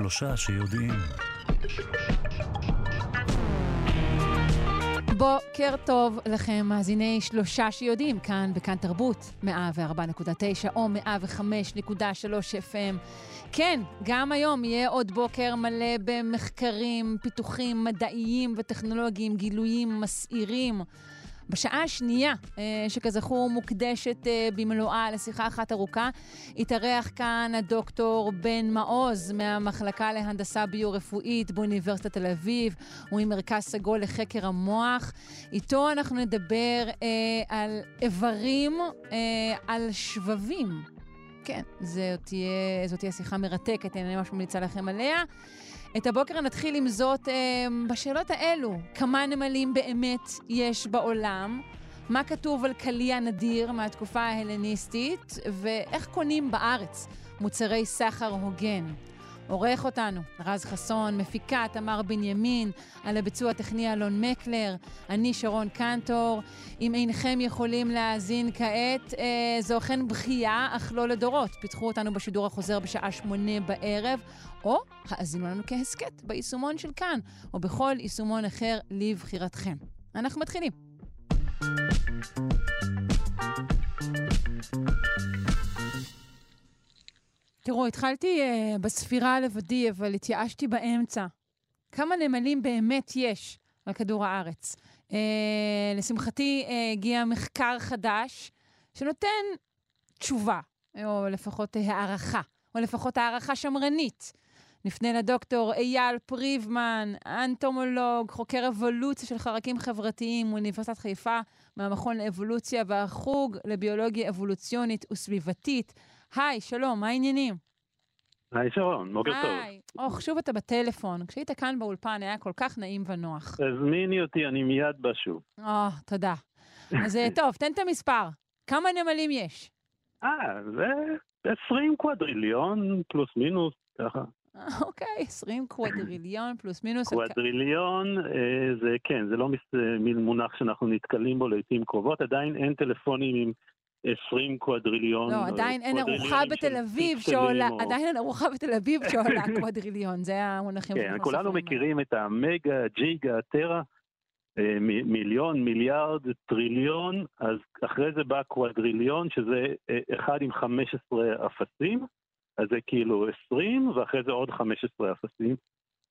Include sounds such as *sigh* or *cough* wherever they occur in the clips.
שלושה שיודעים. בוקר טוב לכם, מאזיני שלושה שיודעים, כאן בכאן תרבות, 104.9 או 105.3 FM. כן, גם היום יהיה עוד בוקר מלא במחקרים, פיתוחים מדעיים וטכנולוגיים, גילויים מסעירים. בשעה השנייה, אה, שכזכור מוקדשת אה, במלואה לשיחה אחת ארוכה, התארח כאן הדוקטור בן מעוז מהמחלקה להנדסה ביו-רפואית באוניברסיטת תל אביב, הוא עם מרכז סגול לחקר המוח. איתו אנחנו נדבר אה, על איברים, אה, על שבבים. כן, זאת תהיה, זאת תהיה שיחה מרתקת, אני ממש ממליצה לכם עליה. את הבוקר נתחיל עם זאת אה, בשאלות האלו. כמה נמלים באמת יש בעולם? מה כתוב על קליע נדיר מהתקופה ההלניסטית? ואיך קונים בארץ מוצרי סחר הוגן? עורך אותנו רז חסון, מפיקה תמר בנימין, על הביצוע הטכני אלון מקלר, אני שרון קנטור. אם אינכם יכולים להאזין כעת, אה, זו אכן בכייה, אך לא לדורות. פיתחו אותנו בשידור החוזר בשעה שמונה בערב, או האזינו לנו כהסכת ביישומון של כאן, או בכל יישומון אחר לבחירתכם. אנחנו מתחילים. תראו, התחלתי uh, בספירה לבדי, אבל התייאשתי באמצע. כמה נמלים באמת יש על כדור הארץ? Uh, לשמחתי uh, הגיע מחקר חדש שנותן תשובה, או לפחות הערכה, או לפחות הערכה שמרנית. נפנה לדוקטור אייל פריבמן, אנטומולוג, חוקר אבולוציה של חרקים חברתיים מאוניברסיטת חיפה, מהמכון לאבולוציה והחוג לביולוגיה אבולוציונית וסביבתית. היי, שלום, מה העניינים? היי שרון, בוקר טוב. היי, אוח, שוב אתה בטלפון. כשהיית כאן באולפן היה כל כך נעים ונוח. תזמיני אותי, אני מיד בא שוב. או, תודה. אז אה, טוב, תן את המספר. כמה נמלים יש? אה, זה 20 קוואדריליון פלוס מינוס, ככה. *laughs* אוקיי, 20 קוואדריליון פלוס מינוס. קוואדריליון אה, זה כן, זה לא אה, מין מונח שאנחנו נתקלים בו לעיתים קרובות, עדיין אין טלפונים עם 20 קוואדריליון. לא, או עדיין אין ארוחה בתל אביב שעולה, עדיין אין ארוחה בתל אביב שעולה קוואדריליון, זה המונחים כן, כולנו. מכירים את המגה, ג'יגה, טרה, אה, מיליון, מיליארד, טריליון, אז אחרי זה בא קוואדריליון, שזה אה, אחד עם 15 אפסים, אז זה כאילו 20, ואחרי זה עוד 15 אפסים.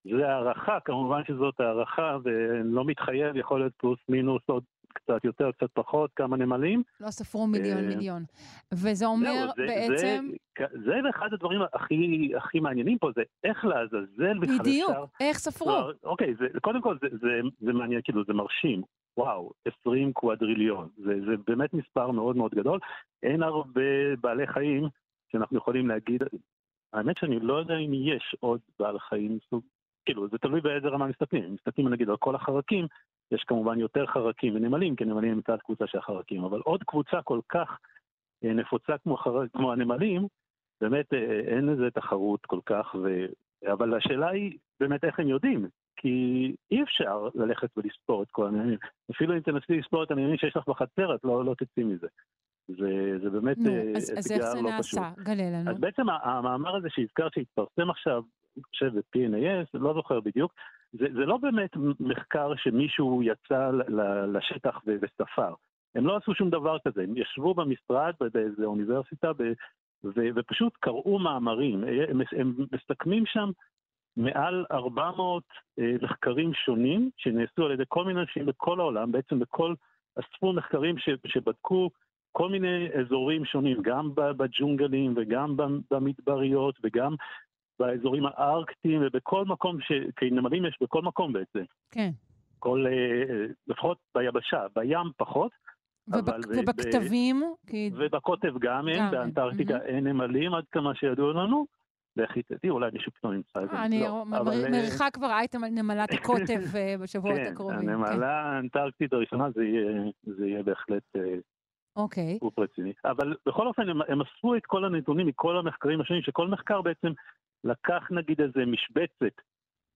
זה הערכה, כמובן שזאת הערכה, ולא מתחייב, יכול להיות פלוס מינוס עוד קצת יותר, קצת פחות, כמה נמלים. לא ספרו מיליון אה, מיליון. וזה אומר זהו, זה- בעצם, זה, זה אחד הדברים הכי, הכי מעניינים פה, זה איך לעזאזל בכלל בדיוק, אפשר איך ספרו? לא, אוקיי, זה, קודם כל זה, זה, זה מעניין, כאילו זה מרשים. וואו, 20 קוואדריליון. זה, זה באמת מספר מאוד מאוד גדול. אין הרבה בעלי חיים שאנחנו יכולים להגיד, האמת שאני לא יודע אם יש עוד בעל חיים סוג, כאילו זה תלוי באיזה רמה מסתכלים. אם מסתכלים נגיד על כל החרקים, יש כמובן יותר חרקים ונמלים, כי נמלים הם תת קבוצה של החרקים, אבל עוד קבוצה כל כך אה, נפוצה כמו, חר... כמו הנמלים, באמת אה, אין לזה תחרות כל כך, ו... אבל השאלה היא באמת איך הם יודעים, כי אי אפשר ללכת ולספור את כל הנמלים. אפילו אם תנסי לספור את הנמלים שיש לך בחצר, את לא, לא תצאי מזה. זה, זה באמת נו, אה, אז אז איך אתגר זה לא פשוט. נעשה? גלה לנו. אז בעצם המאמר הזה שהזכרת שהתפרסם עכשיו, אני חושב ב-PNAS, לא זוכר בדיוק, זה, זה לא באמת מחקר שמישהו יצא לשטח וספר. הם לא עשו שום דבר כזה, הם ישבו במשרד באיזה אוניברסיטה ב- ו- ופשוט קראו מאמרים. הם, הם מסכמים שם מעל 400 אה, מחקרים שונים שנעשו על ידי כל מיני אנשים בכל העולם, בעצם בכל, אספו מחקרים ש, שבדקו כל מיני אזורים שונים, גם בג'ונגלים וגם במדבריות וגם באזורים הארקטיים ובכל מקום, ש... כי נמלים יש בכל מקום בעצם, כן. כל, אה, לפחות ביבשה, בים פחות, ובק- אבל ב- ובכתבים, כי... ובקוטב גם אין, באנטארקטיקה מהמם. אין נמלים עד כמה שידוע לנו. לכי תדעי, אולי מישהו פתאום ימצא את זה. אני לא, אה, מריחה כבר אייטם על נמלת הקוטב אה, בשבועות כן, הקרובים. כן. הנמלה האנטארקטית הראשונה זה יהיה בהחלט אוקיי. גוף רציני. אבל בכל אופן, הם, הם אספו את כל הנתונים מכל המחקרים השונים, שכל מחקר בעצם לקח נגיד איזה משבצת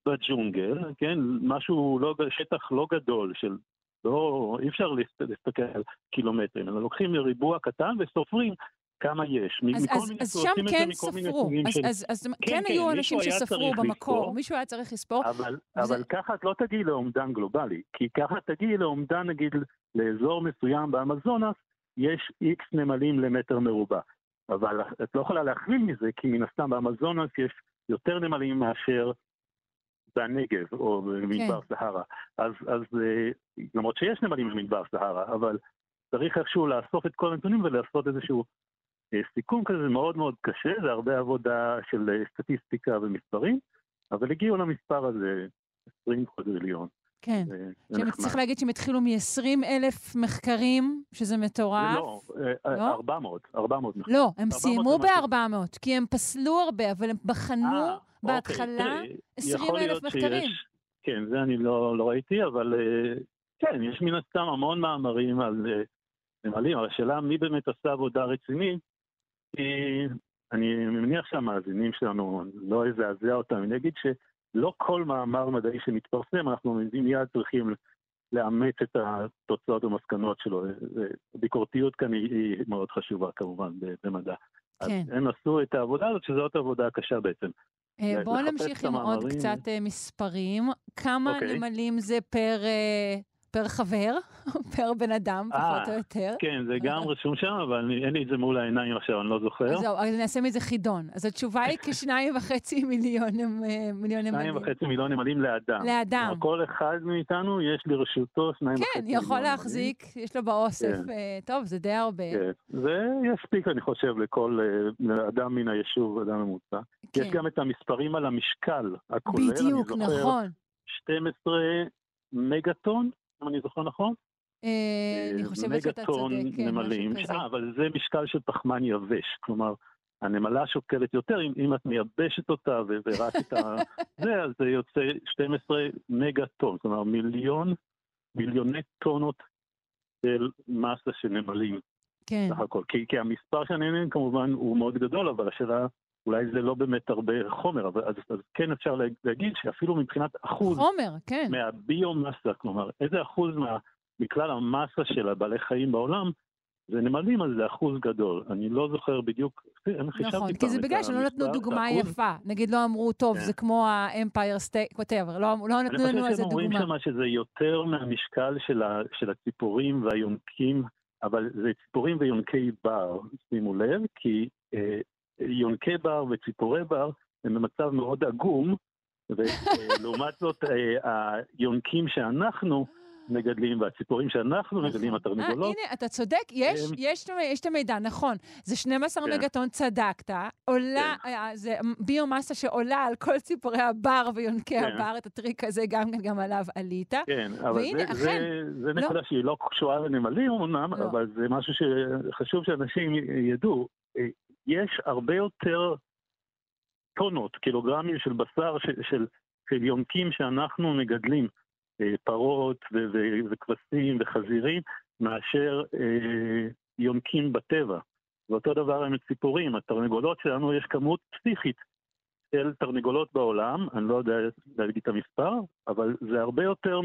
בג'ונגל, כן, משהו, לא, שטח לא גדול של, לא, אי אפשר להסת- להסתכל על קילומטרים, אלא לוקחים ריבוע קטן וסופרים כמה יש. אז, אז, אז שם כן ספרו, אז, של... אז, אז כן, כן היו כן, אנשים שספרו במקור, לספור, מישהו היה צריך לספור. אבל, וזה... אבל ככה את לא תגיעי לאומדן גלובלי, כי ככה תגיעי לאומדן נגיד לאזור מסוים באמזונס, יש איקס נמלים למטר מרובע. אבל את לא יכולה להכווין מזה, כי מן הסתם באמזונס יש יותר נמלים מאשר בנגב או במדבר כן. סהרה. אז, אז אה, למרות שיש נמלים במדבר סהרה, אבל צריך איכשהו לאסוף את כל הנתונים ולעשות איזשהו אה, סיכום כזה, זה מאוד מאוד קשה, זה הרבה עבודה של אה, סטטיסטיקה ומספרים, אבל הגיעו למספר הזה 20 קוודריליון. כן, צריך להגיד שהם התחילו מ-20 אלף מחקרים, שזה מטורף. לא, לא? 400, 400 מחקרים. לא, הם סיימו ב-400, כי הם פסלו הרבה, אבל הם בחנו 아, אוקיי, בהתחלה 20 אלף מחקרים. שיש, כן, זה אני לא, לא ראיתי, אבל כן, יש מן הסתם המון מאמרים על נמלים, אבל השאלה מי באמת עשה עבודה רצינית, אני מניח שהמאזינים שלנו לא יזעזע אותם, אני אגיד שלא כל מאמר מדעי שמתפרסם, אנחנו מיד צריכים לאמץ את התוצאות והמסקנות שלו. הביקורתיות כאן היא, היא מאוד חשובה כמובן במדע. כן. אז הם עשו את העבודה הזאת, שזאת עבודה קשה בעצם. אה, בואו נמשיך עם עוד קצת אה, מספרים. כמה okay. אוקיי. נמלים זה פר אה, פר חבר, *laughs* פר בן אדם, 아, פחות או יותר. כן, זה גם *laughs* רשום שם, אבל אין לי את זה מול העיניים עכשיו, אני לא זוכר. אז זהו, אז נעשה מזה חידון. אז התשובה היא *laughs* כשניים וחצי מיליון נמלים. שניים וחצי מיליון נמלים לאדם. לאדם. כל אחד מאיתנו יש לרשותו שניים וחצי מיליון. כן, יכול להחזיק, יש לו באוסף. כן. טוב, זה די הרבה. כן, זה יספיק, אני חושב, לכל אדם מן היישוב, אדם ממוצע. כן. יש גם את המספרים על המשקל הכולל, בדיוק, נכון. 12 מגטון, אם אני זוכר נכון. אה, אני חושבת שאתה צודק, כן, נמלים. אה, אבל זה משקל של פחמן יבש, כלומר, הנמלה שוקלת יותר, אם, אם את מייבשת אותה ורק את ה... *laughs* זה, אז זה יוצא 12 מגה-טון, כלומר מיליון, מיליוני טונות של מסה של נמלים. כן. סך הכל. כי, כי המספר של הנמלים כמובן הוא מאוד גדול, אבל השאלה אולי זה לא באמת הרבה חומר, אבל אז, אז כן אפשר להגיד שאפילו מבחינת אחוז... חומר, כן. מהביומאסה, כלומר, איזה אחוז מה, מכלל המאסה של הבעלי חיים בעולם, זה נמלים, אז זה אחוז גדול. אני לא זוכר בדיוק, אני חישבתי נכון, כי זה בגלל שלא נתנו דוגמה יפה. נגיד לא אמרו, טוב, כן. זה כמו האמפייר סטייק, whatever, לא, לא נתנו לנו איזה דוגמה. אני חושב שהם אומרים שזה יותר מהמשקל של, ה, של הציפורים והיונקים, אבל זה ציפורים ויונקי בר, שימו לב, כי אה, יונקי בר וציפורי בר הם במצב מאוד עגום, ולעומת זאת אה, היונקים שאנחנו מגדלים והציפורים שאנחנו נכון. מגדלים, התרנגולות. אה, הנה, אתה צודק, יש, יש, יש את המידע, נכון. זה 12 כן. מגטון, צדקת. עולה, כן. אה, זה ביומאסה שעולה על כל ציפורי הבר ויונקי כן. הבר, את הטריק הזה גם, גם עליו עלית. כן, אבל והנה, זה, אכן, זה, זה נקודה לא. שהיא לא קשורה לנמלים אומנם, לא. אבל זה משהו שחשוב שאנשים ידעו. יש הרבה יותר טונות, קילוגרמים של בשר של, של, של יונקים שאנחנו מגדלים, אה, פרות וכבשים וחזירים, מאשר אה, יונקים בטבע. ואותו דבר עם ציפורים, התרנגולות שלנו, יש כמות פסיכית של תרנגולות בעולם, אני לא יודע להגיד את המספר, אבל זה הרבה יותר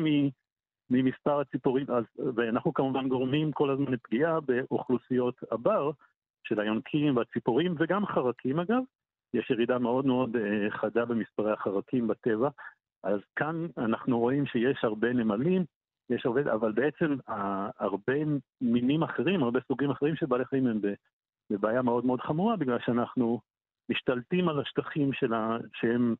ממספר הציפורים, אז, ואנחנו כמובן גורמים כל הזמן לפגיעה באוכלוסיות הבר, של היונקים והציפורים וגם חרקים אגב. יש ירידה מאוד מאוד אה, חדה במספרי החרקים בטבע. אז כאן אנחנו רואים שיש הרבה נמלים, יש הרבה, אבל בעצם הרבה מינים אחרים, הרבה סוגים אחרים של בעלי חיים הם בבעיה מאוד מאוד חמורה, בגלל שאנחנו משתלטים על השטחים שלה, שהם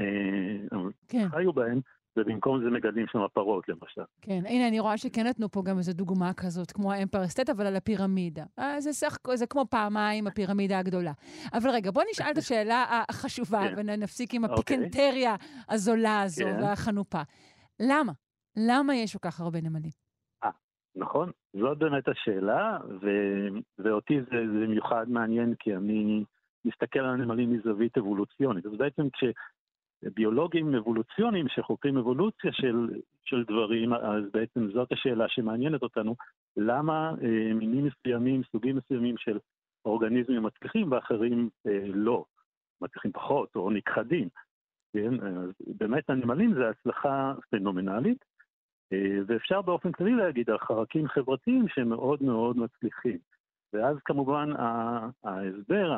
אה, כן. חיו בהם, ובמקום זה מגדלים שם פרות למשל. כן, הנה, אני רואה שכן נתנו פה גם איזו דוגמה כזאת, כמו האמפר סטייט, אבל על הפירמידה. אה, זה, סך, זה כמו פעמיים הפירמידה הגדולה. אבל רגע, בוא נשאל את *laughs* השאלה החשובה, כן. ונפסיק עם אוקיי. הפיקנטריה הזולה הזו כן. והחנופה. למה? למה יש כל כך הרבה נמלים? אה, נכון, זאת באמת השאלה, ו... ואותי זה, זה במיוחד מעניין, כי אני מסתכל על הנמלים מזווית אבולוציונית. אז בעצם כש... ביולוגים אבולוציוניים שחוקרים אבולוציה של, של דברים, אז בעצם זאת השאלה שמעניינת אותנו, למה אה, מינים מסוימים, סוגים מסוימים של אורגניזמים מצליחים ואחרים אה, לא, מצליחים פחות או נכחדים. כן? אז באמת הנמלים זה הצלחה פנומנלית, אה, ואפשר באופן כללי להגיד על חרקים חברתיים שהם מאוד מאוד מצליחים. ואז כמובן ההסבר,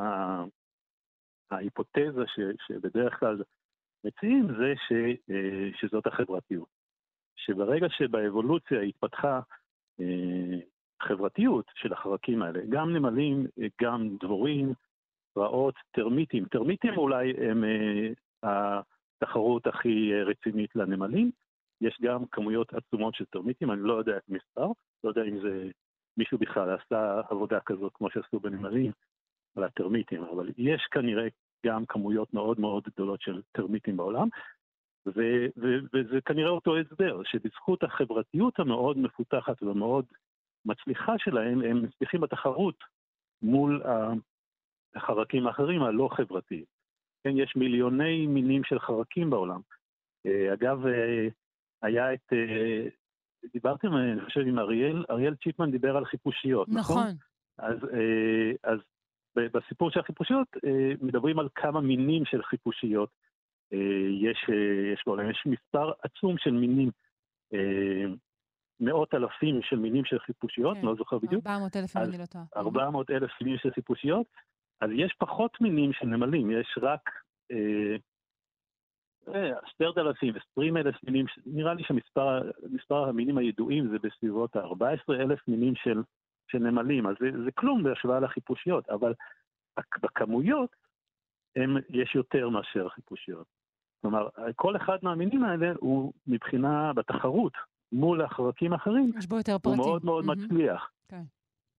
ההיפותזה ש, שבדרך כלל מציעים זה ש, אה, שזאת החברתיות. שברגע שבאבולוציה התפתחה אה, חברתיות של החרקים האלה, גם נמלים, גם דבורים, רעות, טרמיטים. טרמיטים אולי הם אה, התחרות הכי רצינית לנמלים. יש גם כמויות עצומות של טרמיטים, אני לא יודע את מספר, לא יודע אם זה מישהו בכלל עשה עבודה כזאת כמו שעשו בנמלים על הטרמיטים, אבל יש כנראה גם כמויות מאוד מאוד גדולות של טרמיטים בעולם, ו- ו- וזה כנראה אותו הסבר, שבזכות החברתיות המאוד מפותחת ומאוד מצליחה שלהם, הם מצליחים בתחרות מול החרקים האחרים הלא חברתיים. כן, יש מיליוני מינים של חרקים בעולם. אה, אגב, אה, היה את, אה, דיברתם, אני חושב, עם אריאל, אריאל צ'יפמן דיבר על חיפושיות, נכון? נכון. אז, אז בסיפור של החיפושיות מדברים על כמה מינים של חיפושיות יש, יש בעולם, יש מספר עצום של מינים מאות אלפים של מינים של חיפושיות, כן. לא זוכר בדיוק. 400 אלף אם אני לא טועה. 400 אלף מינים של חיפושיות, אז יש פחות מינים של נמלים, יש רק אה, אה, עשרת אלפים, עשרים אלף מינים, נראה לי שמספר המינים הידועים זה בסביבות ה-14 אלף מינים של, של נמלים, אז זה, זה כלום בהשוואה לחיפושיות, אבל בכמויות הם, יש יותר מאשר חיפושיות. כלומר, כל אחד מהמינים האלה הוא מבחינה, בתחרות מול החרקים האחרים, יש בו יותר פרטים. הוא מאוד מאוד mm-hmm. מצליח. Okay. כן.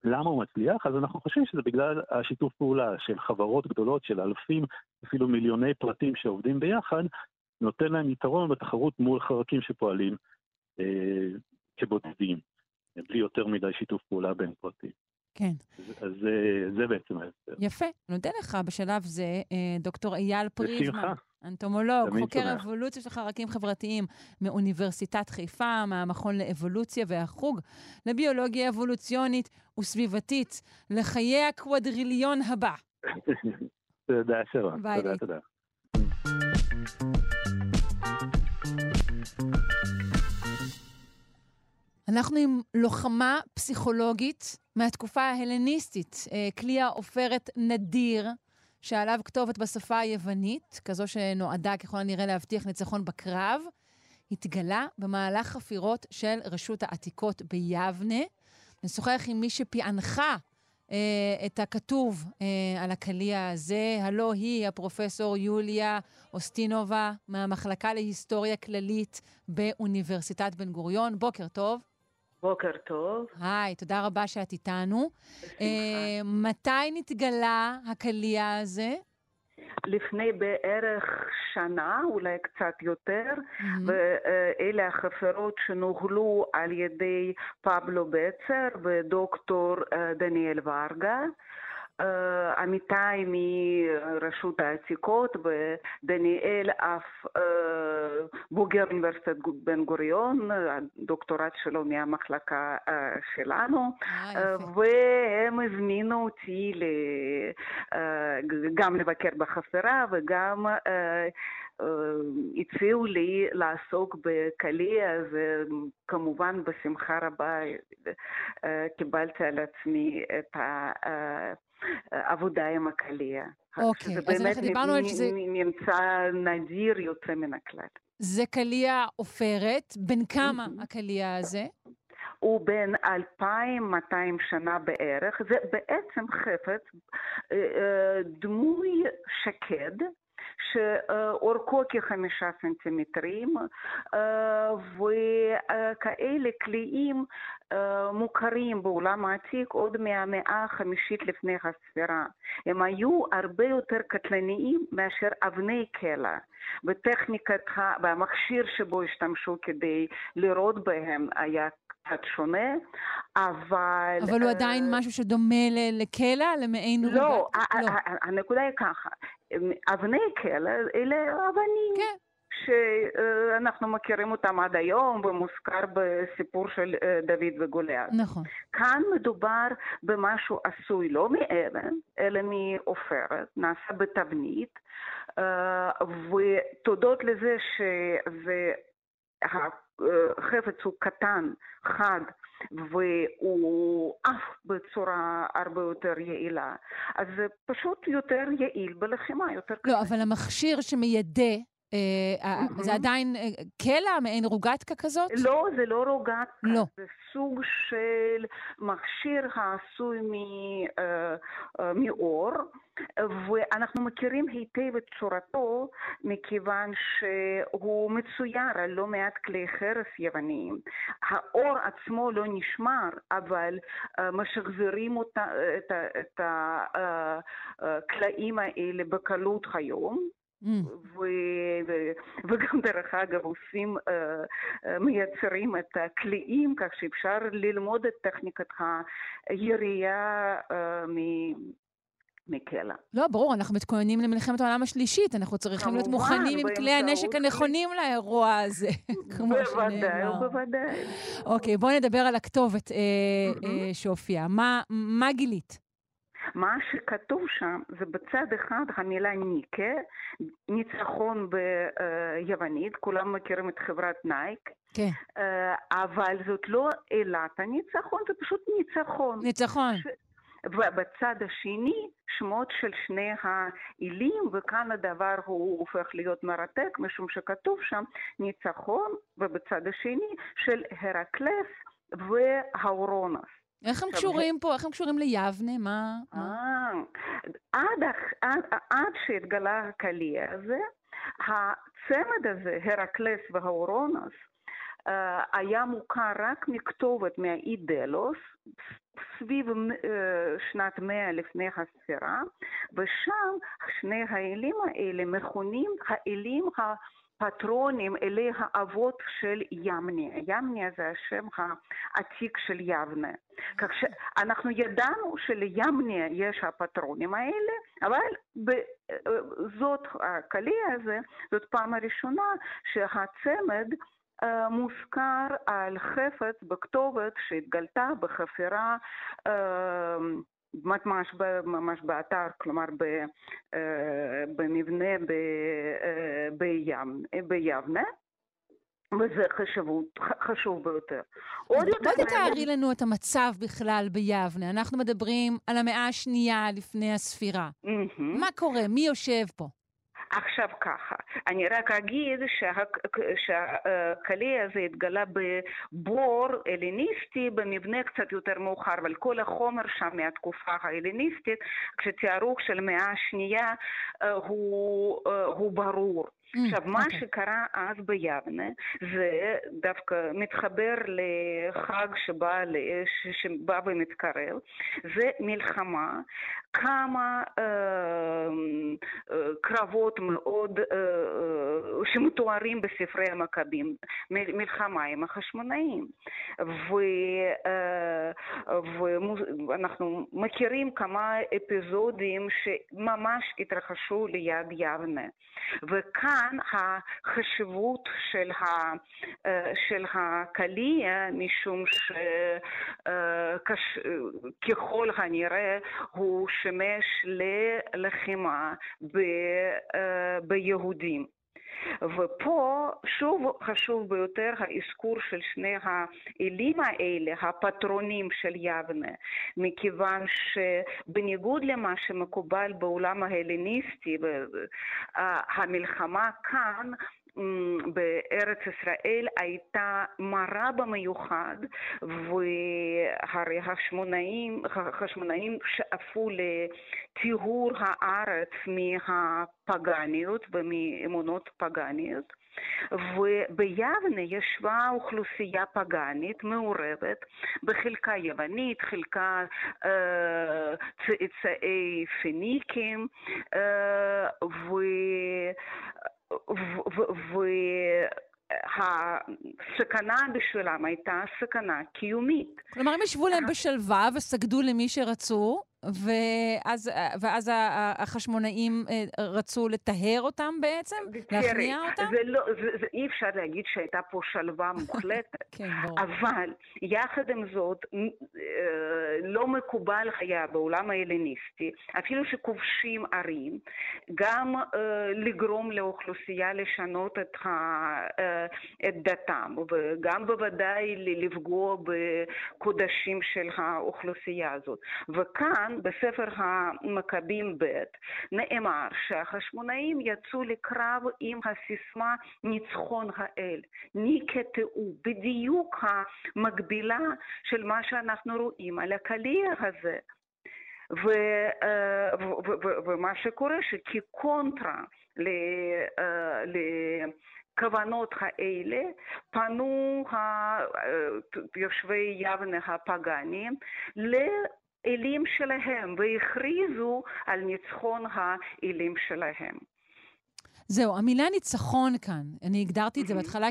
למה הוא מצליח? אז אנחנו חושבים שזה בגלל השיתוף פעולה של חברות גדולות, של אלפים, אפילו מיליוני פרטים שעובדים ביחד, נותן להם יתרון בתחרות מול חרקים שפועלים אה, כבודדים, בלי יותר מדי שיתוף פעולה בין פרטים. כן. אז זה, זה בעצם ההסבר. יפה. נודה לך בשלב זה, אה, דוקטור אייל פריזמה. אנטומולוג, חוקר אבולוציה של חרקים חברתיים מאוניברסיטת חיפה, מהמכון לאבולוציה והחוג לביולוגיה אבולוציונית וסביבתית לחיי הקוודריליון הבא. *laughs* תודה, שרון. תודה, תודה. אנחנו עם לוחמה פסיכולוגית מהתקופה ההלניסטית, אה, כלי העופרת נדיר, שעליו כתובת בשפה היוונית, כזו שנועדה ככל הנראה להבטיח ניצחון בקרב, התגלה במהלך חפירות של רשות העתיקות ביבנה. נשוחח עם מי שפענחה אה, את הכתוב אה, על הקליע הזה, הלא היא הפרופסור יוליה אוסטינובה מהמחלקה להיסטוריה כללית באוניברסיטת בן גוריון. בוקר טוב. בוקר טוב. היי, תודה רבה שאת איתנו. בשמחה. Uh, מתי נתגלה הקליע הזה? לפני בערך שנה, אולי קצת יותר, mm-hmm. ואלה החפירות שנוהלו על ידי פבלו בצר ודוקטור אה, דניאל ורגה. עמיתיי מרשות העתיקות ודניאל אף בוגר אוניברסיטת בן גוריון, הדוקטורט שלו מהמחלקה שלנו, והם הזמינו אותי גם לבקר בחפירה וגם הציעו לי לעסוק בקליע, וכמובן בשמחה רבה קיבלתי על עצמי את העבודה עם הקליע. אוקיי, אז אנחנו דיברנו על שזה... נמצא נדיר יוצא מן הכלל. זה קליע עופרת, בן כמה הקליע הזה? הוא בן 2,200 שנה בערך, זה בעצם חפץ דמוי שקד, שאורכו כחמישה סנטימטרים, וכאלה קליעים מוכרים בעולם העתיק עוד מהמאה החמישית לפני הספירה. הם היו הרבה יותר קטלניים מאשר אבני קלע, וטכניקת, והמכשיר שבו השתמשו כדי לראות בהם היה קצת שונה, אבל... אבל הוא עדיין משהו שדומה לקלע, למעין... לא, לא. הנקודה היא ככה, אבני כלא אלה אבנים. כן. שאנחנו מכירים אותם עד היום ומוזכר בסיפור של דוד וגוליית. נכון. כאן מדובר במשהו עשוי לא מאבן, אלא מעופרת, נעשה בתבנית, ותודות לזה שהחפץ הוא קטן, חד, והוא עף בצורה הרבה יותר יעילה. אז זה פשוט יותר יעיל בלחימה, יותר קשה. לא, אבל המכשיר שמיידה. זה עדיין אה, קלע, מעין רוגטקה כזאת? לא, זה לא רוגטקה. לא. זה סוג של מכשיר העשוי מאור, ואנחנו מכירים היטב את צורתו מכיוון שהוא מצויר על לא מעט כלי חרס יווניים. האור עצמו לא נשמר, אבל משחזרים אותה, את הקלעים האלה בקלות היום. וגם דרך אגב עושים, מייצרים את הקליעים כך שאפשר ללמוד את טכניקת הירייה מקלע. לא, ברור, אנחנו מתכוננים למלחמת העולם השלישית, אנחנו צריכים להיות מוכנים עם כלי הנשק הנכונים לאירוע הזה, *laughs* כמו שנאמר. בוודאי, בוודאי. אוקיי, בואי נדבר על הכתובת שהופיעה. מה גילית? מה שכתוב שם זה בצד אחד המילה ניקה, ניצחון ביוונית, כולם מכירים את חברת נייק. כן. אבל זאת לא אלת הניצחון, זה פשוט ניצחון. ניצחון. ש... ובצד השני שמות של שני האלים, וכאן הדבר הוא הופך להיות מרתק, משום שכתוב שם ניצחון, ובצד השני של הרקלס והאורונוס. איך הם קשורים פה? איך הם קשורים ליבנה? מה? אה, עד, שהתגלה הקליע הזה, הצמד הזה, הרקלס והאורונוס, אה, היה מוכר רק מכתובת מהאי דלוס, סביב אה, שנת מאה לפני הספירה, ושם שני האלים האלה מכונים האלים פטרונים אלה האבות של ימניה. ימניה זה השם העתיק של יבנה. כך שאנחנו ידענו שלימניה יש הפטרונים האלה, אבל זאת, הקליע הזה, זאת פעם הראשונה שהצמד מוזכר על חפץ בכתובת שהתגלתה בחפירה ממש, ממש באתר, כלומר במבנה ביבנה. וזה חשבות, חשוב ביותר. עוד יותר... בואי תתארי לנו את המצב בכלל ביבנה. אנחנו מדברים על המאה השנייה לפני הספירה. Mm-hmm. מה קורה? מי יושב פה? עכשיו ככה, אני רק אגיד שהקליע הזה התגלה בבור הלניסטי במבנה קצת יותר מאוחר, אבל כל החומר שם מהתקופה ההלניסטית, כשתיארוך של המאה השנייה הוא, הוא ברור. Mm, עכשיו, מה okay. שקרה אז ביבנה, זה דווקא מתחבר לחג שבא, שבא ומתקרב, זה מלחמה, כמה אה, אה, קרבות מאוד אה, אה, שמתוארים בספרי המכבים, מלחמה עם החשמונאים. אה, ואנחנו מכירים כמה אפיזודים שממש התרחשו ליד יבנה. וכאן כאן החשיבות של, ה, אה, של הקליע, משום שככל אה, הנראה הוא שימש ללחימה אה, ביהודים. ופה שוב חשוב ביותר האזכור של שני האלים האלה, הפטרונים של יבנה, מכיוון שבניגוד למה שמקובל בעולם ההלניסטי, המלחמה כאן בארץ ישראל הייתה מרה במיוחד, והרי השמונאים, החשמונאים שאפו לטיהור הארץ מהפגניות ומאמונות פגניות. וביבנה ישבה אוכלוסייה פגאנית מעורבת, בחלקה יוונית, חלקה אה, צאצאי פניקים, אה, ו... והסכנה בשבילם הייתה סכנה קיומית. כלומר, הם ישבו להם בשלווה וסגדו למי שרצו, ואז, ואז החשמונאים אה, רצו לטהר אותם בעצם? להכניע אותם? זה לא, זה, זה, אי אפשר להגיד שהייתה פה שלווה *laughs* מוחלטת. כן. אבל יחד עם זאת, אה, לא מקובל היה בעולם ההלניסטי, אפילו שכובשים ערים, גם לגרום לאוכלוסייה לשנות את, ה, את דתם, וגם בוודאי לפגוע בקודשים של האוכלוסייה הזאת. וכאן, בספר המכבים ב', נאמר שהחשמונאים יצאו לקרב עם הסיסמה ניצחון האל, ניקטעו, בדיוק המקבילה של מה שאנחנו רואים על הקליע הזה. ומה שקורה שכקונטרה לכוונות האלה פנו יושבי יבנה הפגאנים אלים שלהם והכריזו על ניצחון האלים שלהם. זהו, המילה ניצחון כאן, אני הגדרתי את זה בהתחלה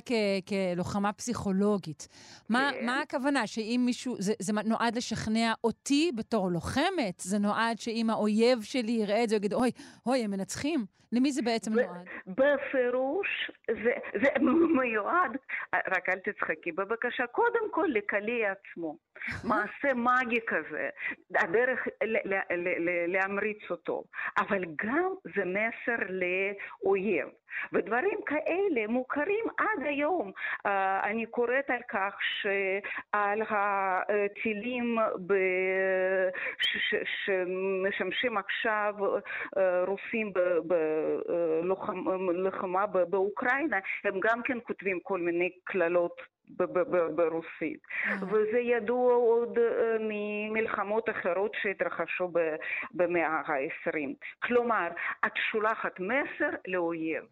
כלוחמה פסיכולוגית. מה, כן. מה הכוונה? שאם מישהו, זה, זה נועד לשכנע אותי בתור לוחמת? זה נועד שאם האויב שלי יראה את זה, הוא יגיד, אוי, אוי, הם מנצחים? למי זה בעצם נועד? בפירוש, זה, זה *laughs* מיועד, רק אל תצחקי בבקשה, קודם כל לקלי עצמו. מעשה מגי כזה, הדרך להמריץ אותו, אבל גם זה מסר לאויב. ודברים כאלה מוכרים עד היום. אני קוראת על כך שעל הטילים שמשמשים עכשיו רוסים בלוחמה באוקראינה, הם גם כן כותבים כל מיני קללות ברוסית. וזה ידוע עוד ממלחמות אחרות שהתרחשו במאה ה-20. כלומר, את שולחת מסר לאויב.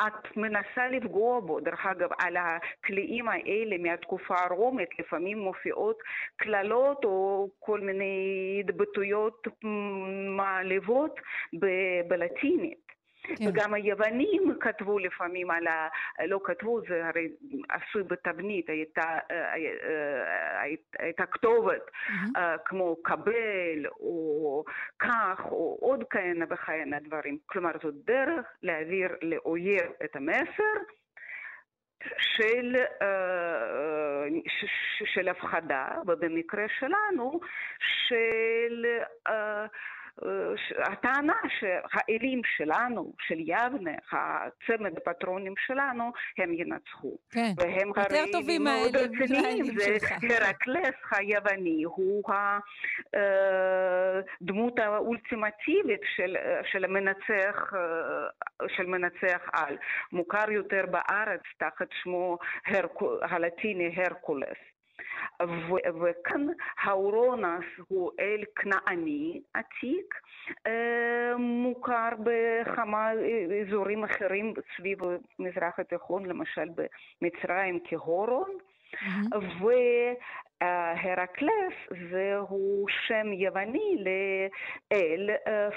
את מנסה לפגוע בו. דרך אגב, על הקליעים האלה מהתקופה הרומית לפעמים מופיעות קללות או כל מיני התבטאויות מעליבות בלטינית. כן. וגם היוונים כתבו לפעמים על ה... לא כתבו, זה הרי עשוי בתבנית, הייתה, הייתה כתובת mm-hmm. כמו קבל או כך או עוד כהנה וכהנה דברים. כלומר, זאת דרך להעביר לאויב את המסר. של, של הפחדה, ובמקרה שלנו, של הטענה שהאלים שלנו, של יבנה, הצמד הפטרונים שלנו, הם ינצחו. כן, והם יותר טובים מהאלים שלך. הרקלס היווני הוא הדמות האולטימטיבית של, של המנצח, של מנצח על. מוכר יותר בארץ תחת שמו הלטיני הרקולס. וכאן האורונס הוא אל כנעני עתיק, מוכר בכמה אזורים אחרים סביב המזרח התיכון, למשל במצרים כהורון, והרקלס זהו שם יווני לאל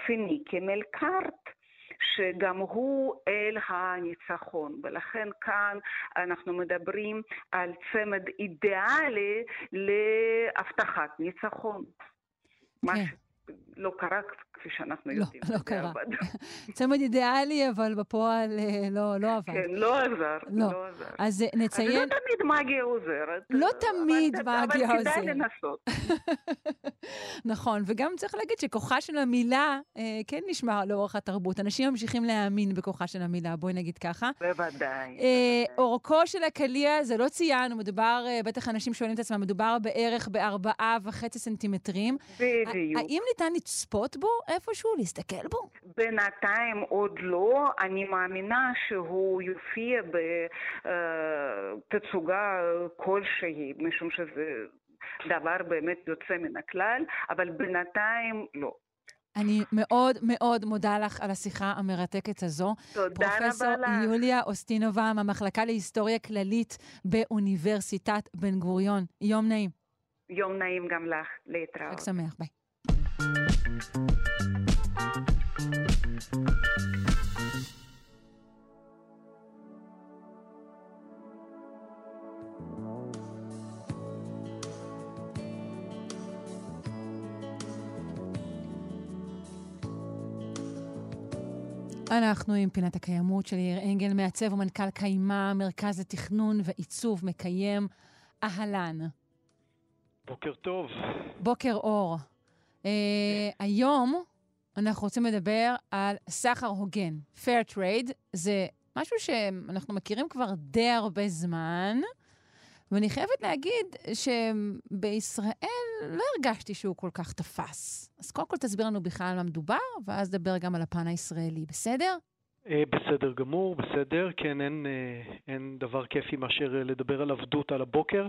פיניקי מלקארט. שגם הוא אל הניצחון, ולכן כאן אנחנו מדברים על צמד אידיאלי להבטחת ניצחון. כן. לא קרה כפי שאנחנו לא, יודעים. לא קרה. *laughs* צמד אידיאלי, אבל בפועל אה, לא, לא עבד. כן, לא עזר. לא. לא עזר. אז נציין... אז לא תמיד מגיה עוזרת. לא תמיד מגיה עוזרת. אבל כדאי לנסות. *laughs* נכון, וגם צריך להגיד שכוחה של המילה אה, כן נשמר לאורך התרבות. אנשים ממשיכים להאמין בכוחה של המילה, בואי נגיד ככה. בוודאי. אה, אורכו של הקליע, זה לא ציינו, מדובר, אה, בטח אנשים שואלים את עצמם, מדובר בערך בארבעה וחצי סנטימטרים. בדיוק. האם ניתן לצפות בו איפשהו, להסתכל בו? בינתיים עוד לא. אני מאמינה שהוא יופיע בתצוגה כלשהי, משום שזה דבר באמת יוצא מן הכלל, אבל בינתיים לא. אני מאוד מאוד מודה לך על השיחה המרתקת הזו. תודה רבה לך. פרופסור יוליה אוסטינובה מהמחלקה להיסטוריה כללית באוניברסיטת בן גוריון. יום נעים. יום נעים גם לך, להתראות. חג שמח, ביי. אנחנו עם פינת הקיימות של יאיר אנגל, מעצב ומנכ"ל קיימה, מרכז לתכנון ועיצוב מקיים. אהלן. בוקר טוב. בוקר אור. Uh, היום אנחנו רוצים לדבר על סחר הוגן, Fair Trade. זה משהו שאנחנו מכירים כבר די הרבה זמן, ואני חייבת להגיד שבישראל לא הרגשתי שהוא כל כך תפס. אז קודם כל תסביר לנו בכלל על מה מדובר, ואז נדבר גם על הפן הישראלי, בסדר? אה, בסדר גמור, בסדר. כן, אין, אה, אין דבר כיפי מאשר לדבר על עבדות על הבוקר.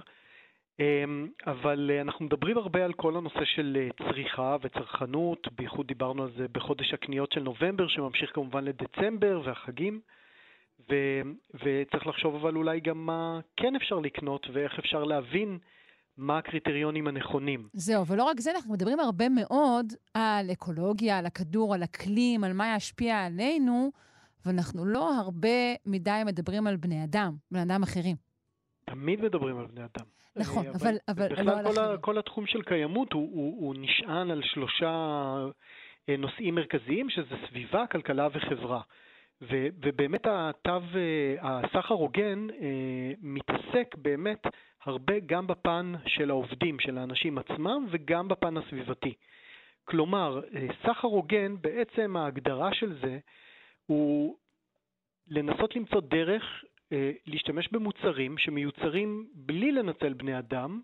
אמ, אבל אנחנו מדברים הרבה על כל הנושא של צריכה וצרכנות, בייחוד דיברנו על זה בחודש הקניות של נובמבר, שממשיך כמובן לדצמבר והחגים. ו, וצריך לחשוב אבל אולי גם מה כן אפשר לקנות ואיך אפשר להבין מה הקריטריונים הנכונים. זהו, ולא רק זה, אנחנו מדברים הרבה מאוד על אקולוגיה, על הכדור, על אקלים, על מה ישפיע עלינו, ואנחנו לא הרבה מדי מדברים על בני אדם, בני אדם אחרים. תמיד מדברים על בני אדם. נכון, אבל, אבל, אבל בכלל לא על אחרים. כל התחום של קיימות הוא, הוא, הוא נשען על שלושה אה, נושאים מרכזיים, שזה סביבה, כלכלה וחברה. ו, ובאמת התו, אה, הסחר הוגן אה, מתעסק באמת הרבה גם בפן של העובדים, של האנשים עצמם, וגם בפן הסביבתי. כלומר, סחר הוגן, בעצם ההגדרה של זה הוא לנסות למצוא דרך להשתמש במוצרים שמיוצרים בלי לנצל בני אדם,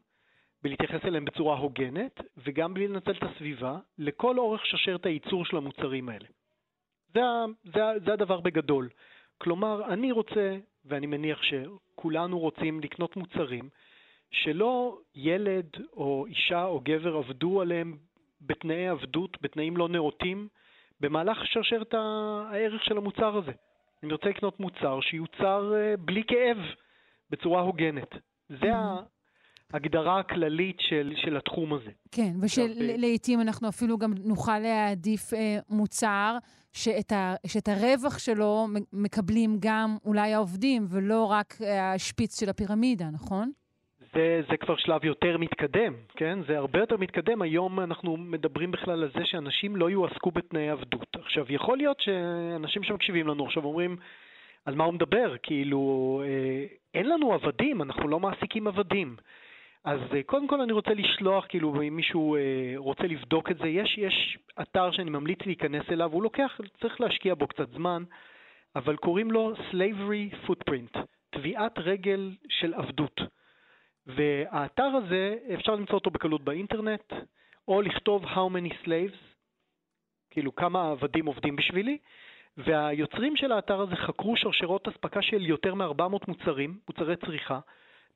ולהתייחס אליהם בצורה הוגנת, וגם בלי לנצל את הסביבה, לכל אורך שרשרת הייצור של המוצרים האלה. זה, זה, זה הדבר בגדול. כלומר, אני רוצה, ואני מניח שכולנו רוצים לקנות מוצרים, שלא ילד או אישה או גבר עבדו עליהם בתנאי עבדות, בתנאים לא נאותים, במהלך שרשרת הערך של המוצר הזה. אני רוצה לקנות מוצר שיוצר אה, בלי כאב, בצורה הוגנת. זה ההגדרה הכללית של, של התחום הזה. כן, ושלעיתים אנחנו אפילו גם נוכל להעדיף אה, מוצר שאת, ה, שאת הרווח שלו מקבלים גם אולי העובדים, ולא רק אה, השפיץ של הפירמידה, נכון? זה, זה כבר שלב יותר מתקדם, כן? זה הרבה יותר מתקדם. היום אנחנו מדברים בכלל על זה שאנשים לא יועסקו בתנאי עבדות. עכשיו, יכול להיות שאנשים שמקשיבים לנו עכשיו אומרים, על מה הוא מדבר? כאילו, אה, אין לנו עבדים, אנחנו לא מעסיקים עבדים. אז אה, קודם כל אני רוצה לשלוח, כאילו, אם מישהו אה, רוצה לבדוק את זה, יש, יש אתר שאני ממליץ להיכנס אליו, הוא לוקח, צריך להשקיע בו קצת זמן, אבל קוראים לו Slavery Footprint, טביעת רגל של עבדות. והאתר הזה, אפשר למצוא אותו בקלות באינטרנט, או לכתוב How many slaves, כאילו כמה עבדים עובדים בשבילי, והיוצרים של האתר הזה חקרו שרשרות אספקה של יותר מ-400 מוצרים, מוצרי צריכה,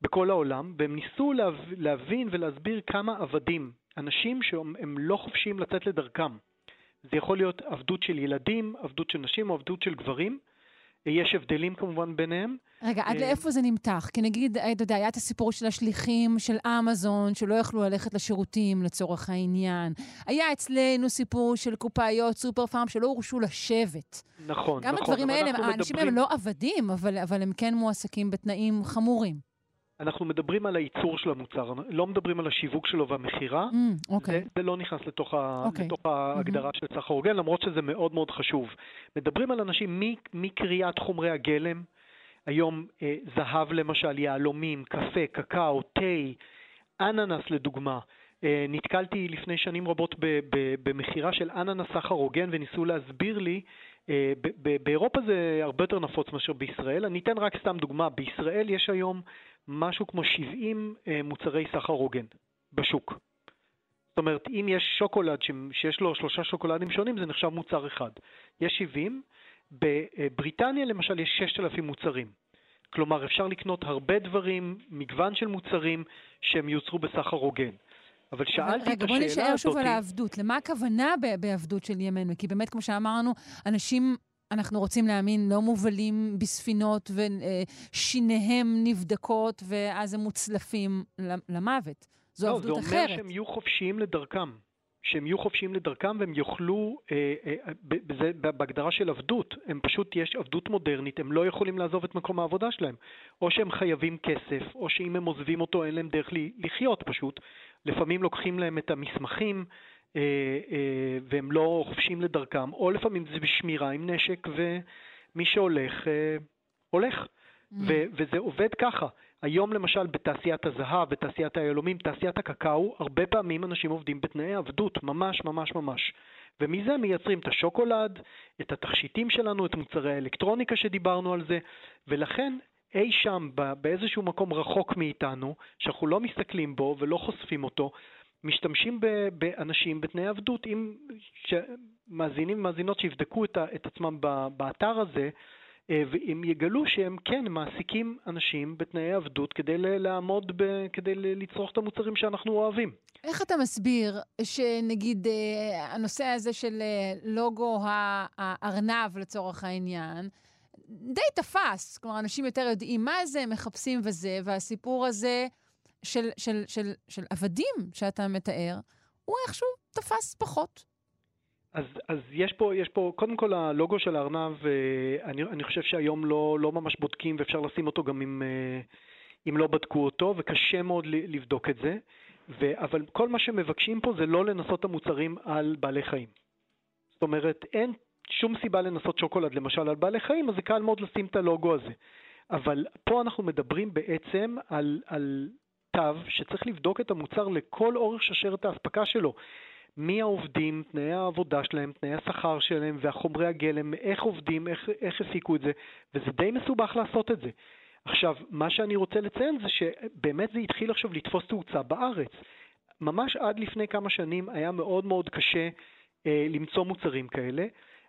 בכל העולם, והם ניסו להבין ולהסביר כמה עבדים, אנשים שהם לא חופשיים לצאת לדרכם. זה יכול להיות עבדות של ילדים, עבדות של נשים או עבדות של גברים. יש הבדלים כמובן ביניהם. רגע, עד אה, לאיפה זה נמתח? כי נגיד, אה, אתה יודע, היה את הסיפור של השליחים של אמזון, שלא יכלו ללכת לשירותים לצורך העניין. היה אצלנו סיפור של קופאיות סופר פארם שלא הורשו לשבת. נכון, נכון. גם הדברים האלה, האנשים האלה לא עבדים, אבל, אבל הם כן מועסקים בתנאים חמורים. אנחנו מדברים על הייצור של המוצר, לא מדברים על השיווק שלו והמכירה. Mm, okay. זה, זה לא נכנס לתוך, ה, okay. אוקיי. לתוך ההגדרה mm-hmm. של סחר הוגן, למרות שזה מאוד מאוד חשוב. מדברים על אנשים מקריאת חומרי הגלם, היום אה, זהב למשל, יהלומים, קפה, קקאו, תה, אננס לדוגמה. אה, נתקלתי לפני שנים רבות במכירה של אננס סחר הוגן וניסו להסביר לי אה, באירופה זה הרבה יותר נפוץ מאשר בישראל. אני אתן רק סתם דוגמה. בישראל יש היום משהו כמו 70 אה, מוצרי סחר הוגן בשוק. זאת אומרת, אם יש שוקולד שיש לו שלושה שוקולדים שונים, זה נחשב מוצר אחד. יש 70, בבריטניה למשל יש 6,000 מוצרים. כלומר, אפשר לקנות הרבה דברים, מגוון של מוצרים שהם יוצרו בסחר הוגן. אבל שאלתי את השאלה הזאת... רגע, בוא נשאר שוב על העבדות. למה הכוונה בעבדות של ימינו? כי באמת, כמו שאמרנו, אנשים אנחנו רוצים להאמין, לא מובלים בספינות ושיניהם נבדקות ואז הם מוצלפים למוות. זו לא, עבדות אחרת. לא, זה אומר שהם יהיו חופשיים לדרכם. שהם יהיו חופשיים לדרכם והם יוכלו, אה, אה, בזה, בהגדרה של עבדות, הם פשוט, יש עבדות מודרנית, הם לא יכולים לעזוב את מקום העבודה שלהם. או שהם חייבים כסף, או שאם הם עוזבים אותו אין להם דרך לחיות פשוט. לפעמים לוקחים להם את המסמכים, אה, אה, והם לא חופשיים לדרכם, או לפעמים זה בשמירה עם נשק ומי שהולך, אה, הולך. Mm. ו- וזה עובד ככה. היום למשל בתעשיית הזהב, בתעשיית היהלומים, תעשיית הקקאו, הרבה פעמים אנשים עובדים בתנאי עבדות, ממש ממש ממש. ומזה מייצרים את השוקולד, את התכשיטים שלנו, את מוצרי האלקטרוניקה שדיברנו על זה, ולכן אי שם באיזשהו מקום רחוק מאיתנו, שאנחנו לא מסתכלים בו ולא חושפים אותו, משתמשים באנשים בתנאי עבדות. אם מאזינים ומאזינות שיבדקו את, את עצמם באתר הזה, אה, והם יגלו שהם כן מעסיקים אנשים בתנאי עבדות כדי לעמוד, ב, כדי לצרוך את המוצרים שאנחנו אוהבים. איך אתה מסביר שנגיד אה, הנושא הזה של אה, לוגו הארנב לצורך העניין, די תפס, כלומר אנשים יותר יודעים מה זה, מחפשים וזה, והסיפור הזה של, של, של, של עבדים שאתה מתאר, הוא איכשהו תפס פחות. אז, אז יש, פה, יש פה, קודם כל הלוגו של הארנב, אה, אני, אני חושב שהיום לא, לא ממש בודקים ואפשר לשים אותו גם אם, אה, אם לא בדקו אותו, וקשה מאוד לבדוק את זה. ו, אבל כל מה שמבקשים פה זה לא לנסות את המוצרים על בעלי חיים. זאת אומרת, אין שום סיבה לנסות שוקולד למשל על בעלי חיים, אז זה קל מאוד לשים את הלוגו הזה. אבל פה אנחנו מדברים בעצם על, על תו שצריך לבדוק את המוצר לכל אורך שרשרת האספקה שלו. מי העובדים, תנאי העבודה שלהם, תנאי השכר שלהם והחומרי הגלם, איך עובדים, איך, איך הפיקו את זה, וזה די מסובך לעשות את זה. עכשיו, מה שאני רוצה לציין זה שבאמת זה התחיל עכשיו לתפוס תאוצה בארץ. ממש עד לפני כמה שנים היה מאוד מאוד קשה אה, למצוא מוצרים כאלה.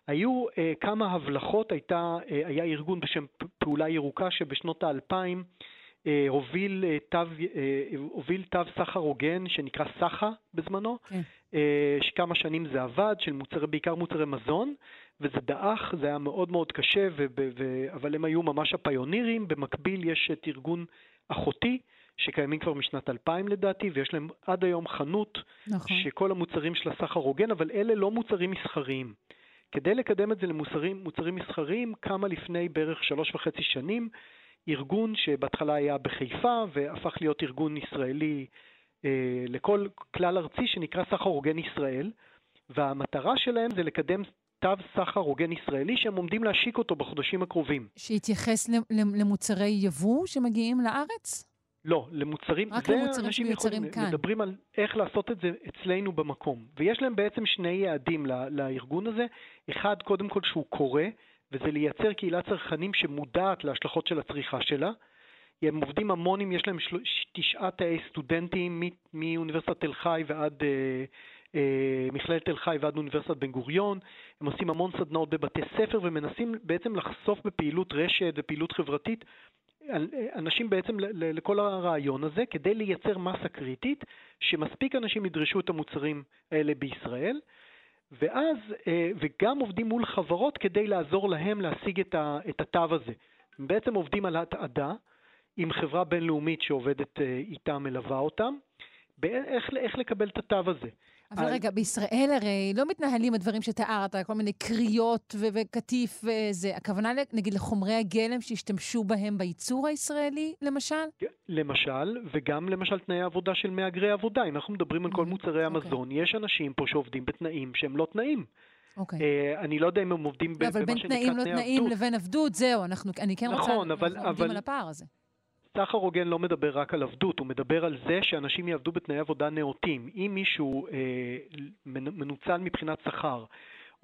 היו אה, כמה הבלחות, הייתה, אה, היה ארגון בשם פעולה ירוקה שבשנות האלפיים הוביל, אה, תו, אה, הוביל תו סחר הוגן שנקרא סחה בזמנו, כן. שכמה שנים זה עבד, של מוצרי, בעיקר מוצרי מזון, וזה דעך, זה היה מאוד מאוד קשה, ו, ו, אבל הם היו ממש הפיונירים. במקביל יש את ארגון אחותי, שקיימים כבר משנת 2000 לדעתי, ויש להם עד היום חנות, נכון. שכל המוצרים של הסחר הוגן, אבל אלה לא מוצרים מסחריים. כדי לקדם את זה למוצרים מסחריים, קמה לפני בערך שלוש וחצי שנים ארגון שבהתחלה היה בחיפה והפך להיות ארגון ישראלי אה, לכל כלל ארצי שנקרא סחר הוגן ישראל, והמטרה שלהם זה לקדם תו סחר הוגן ישראלי שהם עומדים להשיק אותו בחודשים הקרובים. שיתייחס למוצרי יבוא שמגיעים לארץ? לא, למוצרים, רק למוצרים שמיוצרים כאן. מדברים על איך לעשות את זה אצלנו במקום. ויש להם בעצם שני יעדים לארגון הזה. אחד, קודם כל שהוא קורא, וזה לייצר קהילת צרכנים שמודעת להשלכות של הצריכה שלה. הם עובדים המון יש להם. תשעה תאי סטודנטים מאוניברסיטת תל חי ועד אה, אה, מכללת תל חי ועד אוניברסיטת בן גוריון. הם עושים המון סדנאות בבתי ספר ומנסים בעצם לחשוף בפעילות רשת ופעילות חברתית אנשים בעצם לכל הרעיון הזה כדי לייצר מסה קריטית שמספיק אנשים ידרשו את המוצרים האלה בישראל. ואז, אה, וגם עובדים מול חברות כדי לעזור להם להשיג את התו הזה. הם בעצם עובדים על התעדה עם חברה בינלאומית שעובדת אה, איתם, מלווה אותם, באיך, איך לקבל את התו הזה. אבל על... רגע, בישראל הרי לא מתנהלים הדברים שתיארת, כל מיני קריאות ו- וקטיף וזה. הכוונה, נגיד, לחומרי הגלם שהשתמשו בהם בייצור הישראלי, למשל? כן, למשל, וגם למשל תנאי העבודה של מהגרי עבודה. אם אנחנו מדברים על כל mm, מוצרי אוקיי. המזון, okay. יש אנשים פה שעובדים בתנאים שהם לא תנאים. אוקיי. Okay. Uh, אני לא יודע אם הם עובדים במה שנקרא תנאי עבדות. אבל בין תנאים לא תנאים לבין עבדות, זהו, אנחנו, אני כן נכון, רוצה, אבל, אנחנו עובדים על הפער הזה. סחר הוגן לא מדבר רק על עבדות, הוא מדבר על זה שאנשים יעבדו בתנאי עבודה נאותים. אם מישהו אה, מנוצל מבחינת שכר,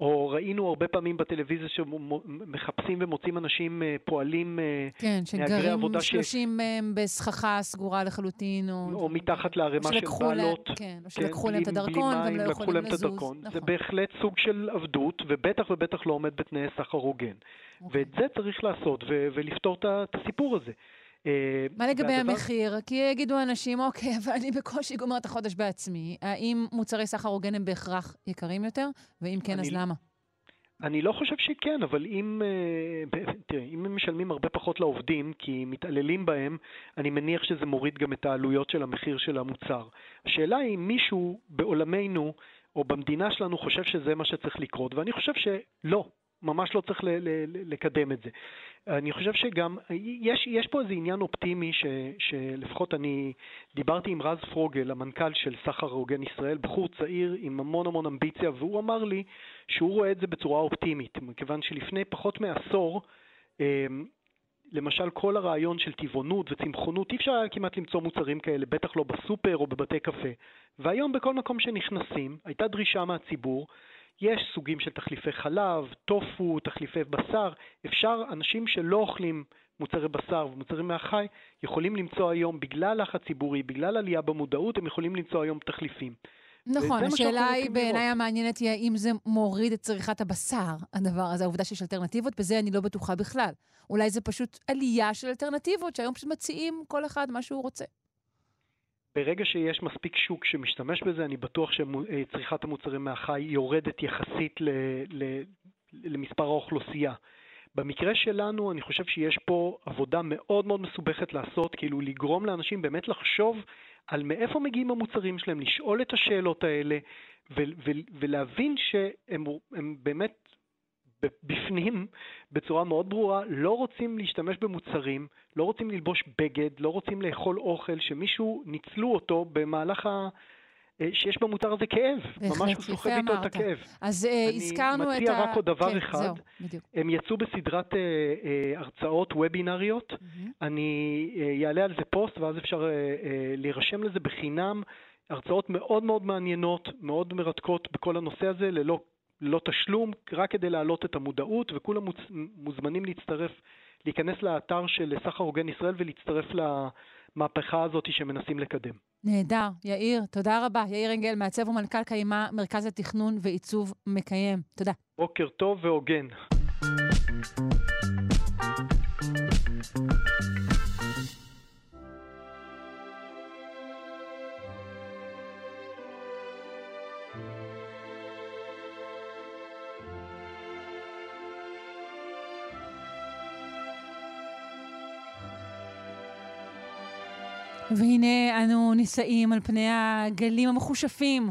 או ראינו הרבה פעמים בטלוויזיה שמחפשים ומוצאים אנשים אה, פועלים, אה, כן, שגרים 30 מהם ש... בסככה סגורה לחלוטין, או... או מתחת לערימה של בעלות. כן, או שלקחו כן, להם את הדרכון והם לא יכולים לזוז. נכון. זה בהחלט סוג של עבדות, ובטח ובטח לא עומד בתנאי סחר הוגן. אוקיי. ואת זה צריך לעשות ולפתור את הסיפור הזה. אה, מה לגבי והדבר... המחיר? כי יגידו אנשים, אוקיי, אבל אני בקושי גומר את החודש בעצמי. האם מוצרי סחר הוגן הם בהכרח יקרים יותר? ואם כן, אני... אז למה? אני לא חושב שכן, אבל אם, אה, תראה, אם הם משלמים הרבה פחות לעובדים כי מתעללים בהם, אני מניח שזה מוריד גם את העלויות של המחיר של המוצר. השאלה היא אם מישהו בעולמנו או במדינה שלנו חושב שזה מה שצריך לקרות, ואני חושב שלא. ממש לא צריך ל- ל- לקדם את זה. אני חושב שגם, יש, יש פה איזה עניין אופטימי ש, שלפחות אני דיברתי עם רז פרוגל, המנכ"ל של סחר הוגן ישראל, בחור צעיר עם המון המון אמביציה, והוא אמר לי שהוא רואה את זה בצורה אופטימית, מכיוון שלפני פחות מעשור אמ, למשל כל הרעיון של טבעונות וצמחונות, אי אפשר היה כמעט למצוא מוצרים כאלה, בטח לא בסופר או בבתי קפה. והיום בכל מקום שנכנסים, הייתה דרישה מהציבור, יש סוגים של תחליפי חלב, טופו, תחליפי בשר, אפשר, אנשים שלא אוכלים מוצרי בשר ומוצרים מהחי, יכולים למצוא היום, בגלל לחץ ציבורי, בגלל עלייה במודעות, הם יכולים למצוא היום תחליפים. נכון, השאלה היא בעיניי המעניינת היא האם זה מוריד את צריכת הבשר, הדבר הזה, העובדה שיש אלטרנטיבות, בזה אני לא בטוחה בכלל. אולי זה פשוט עלייה של אלטרנטיבות, שהיום פשוט מציעים כל אחד מה שהוא רוצה. ברגע שיש מספיק שוק שמשתמש בזה, אני בטוח שצריכת המוצרים מהחי יורדת יחסית ל, ל, למספר האוכלוסייה. במקרה שלנו, אני חושב שיש פה עבודה מאוד מאוד מסובכת לעשות, כאילו לגרום לאנשים באמת לחשוב על מאיפה מגיעים המוצרים שלהם, לשאול את השאלות האלה ו- ו- ולהבין שהם באמת בפנים, בצורה מאוד ברורה, לא רוצים להשתמש במוצרים, לא רוצים ללבוש בגד, לא רוצים לאכול אוכל שמישהו ניצלו אותו במהלך ה... אה, שיש במוצר הזה כאב, ממש הוא סוחב איתו את הכאב. אז uh, הזכרנו את ה... אני מציע רק עוד דבר כן, אחד. זהו, בדיוק. הם יצאו בסדרת uh, uh, הרצאות וובינריות. Mm-hmm. אני אעלה על זה פוסט, ואז אפשר uh, uh, להירשם לזה בחינם. הרצאות מאוד מאוד מעניינות, מאוד מרתקות בכל הנושא הזה, ללא, ללא תשלום, רק כדי להעלות את המודעות, וכולם. מוזמנים להצטרף, להיכנס לאתר של סחר הוגן ישראל ולהצטרף למהפכה הזאת שמנסים לקדם. נהדר. יאיר, תודה רבה. יאיר אנגל, מעצב ומנכ"ל קיימה, מרכז התכנון ועיצוב מקיים. תודה. בוקר טוב והוגן. והנה אנו נישאים על פני הגלים המחושפים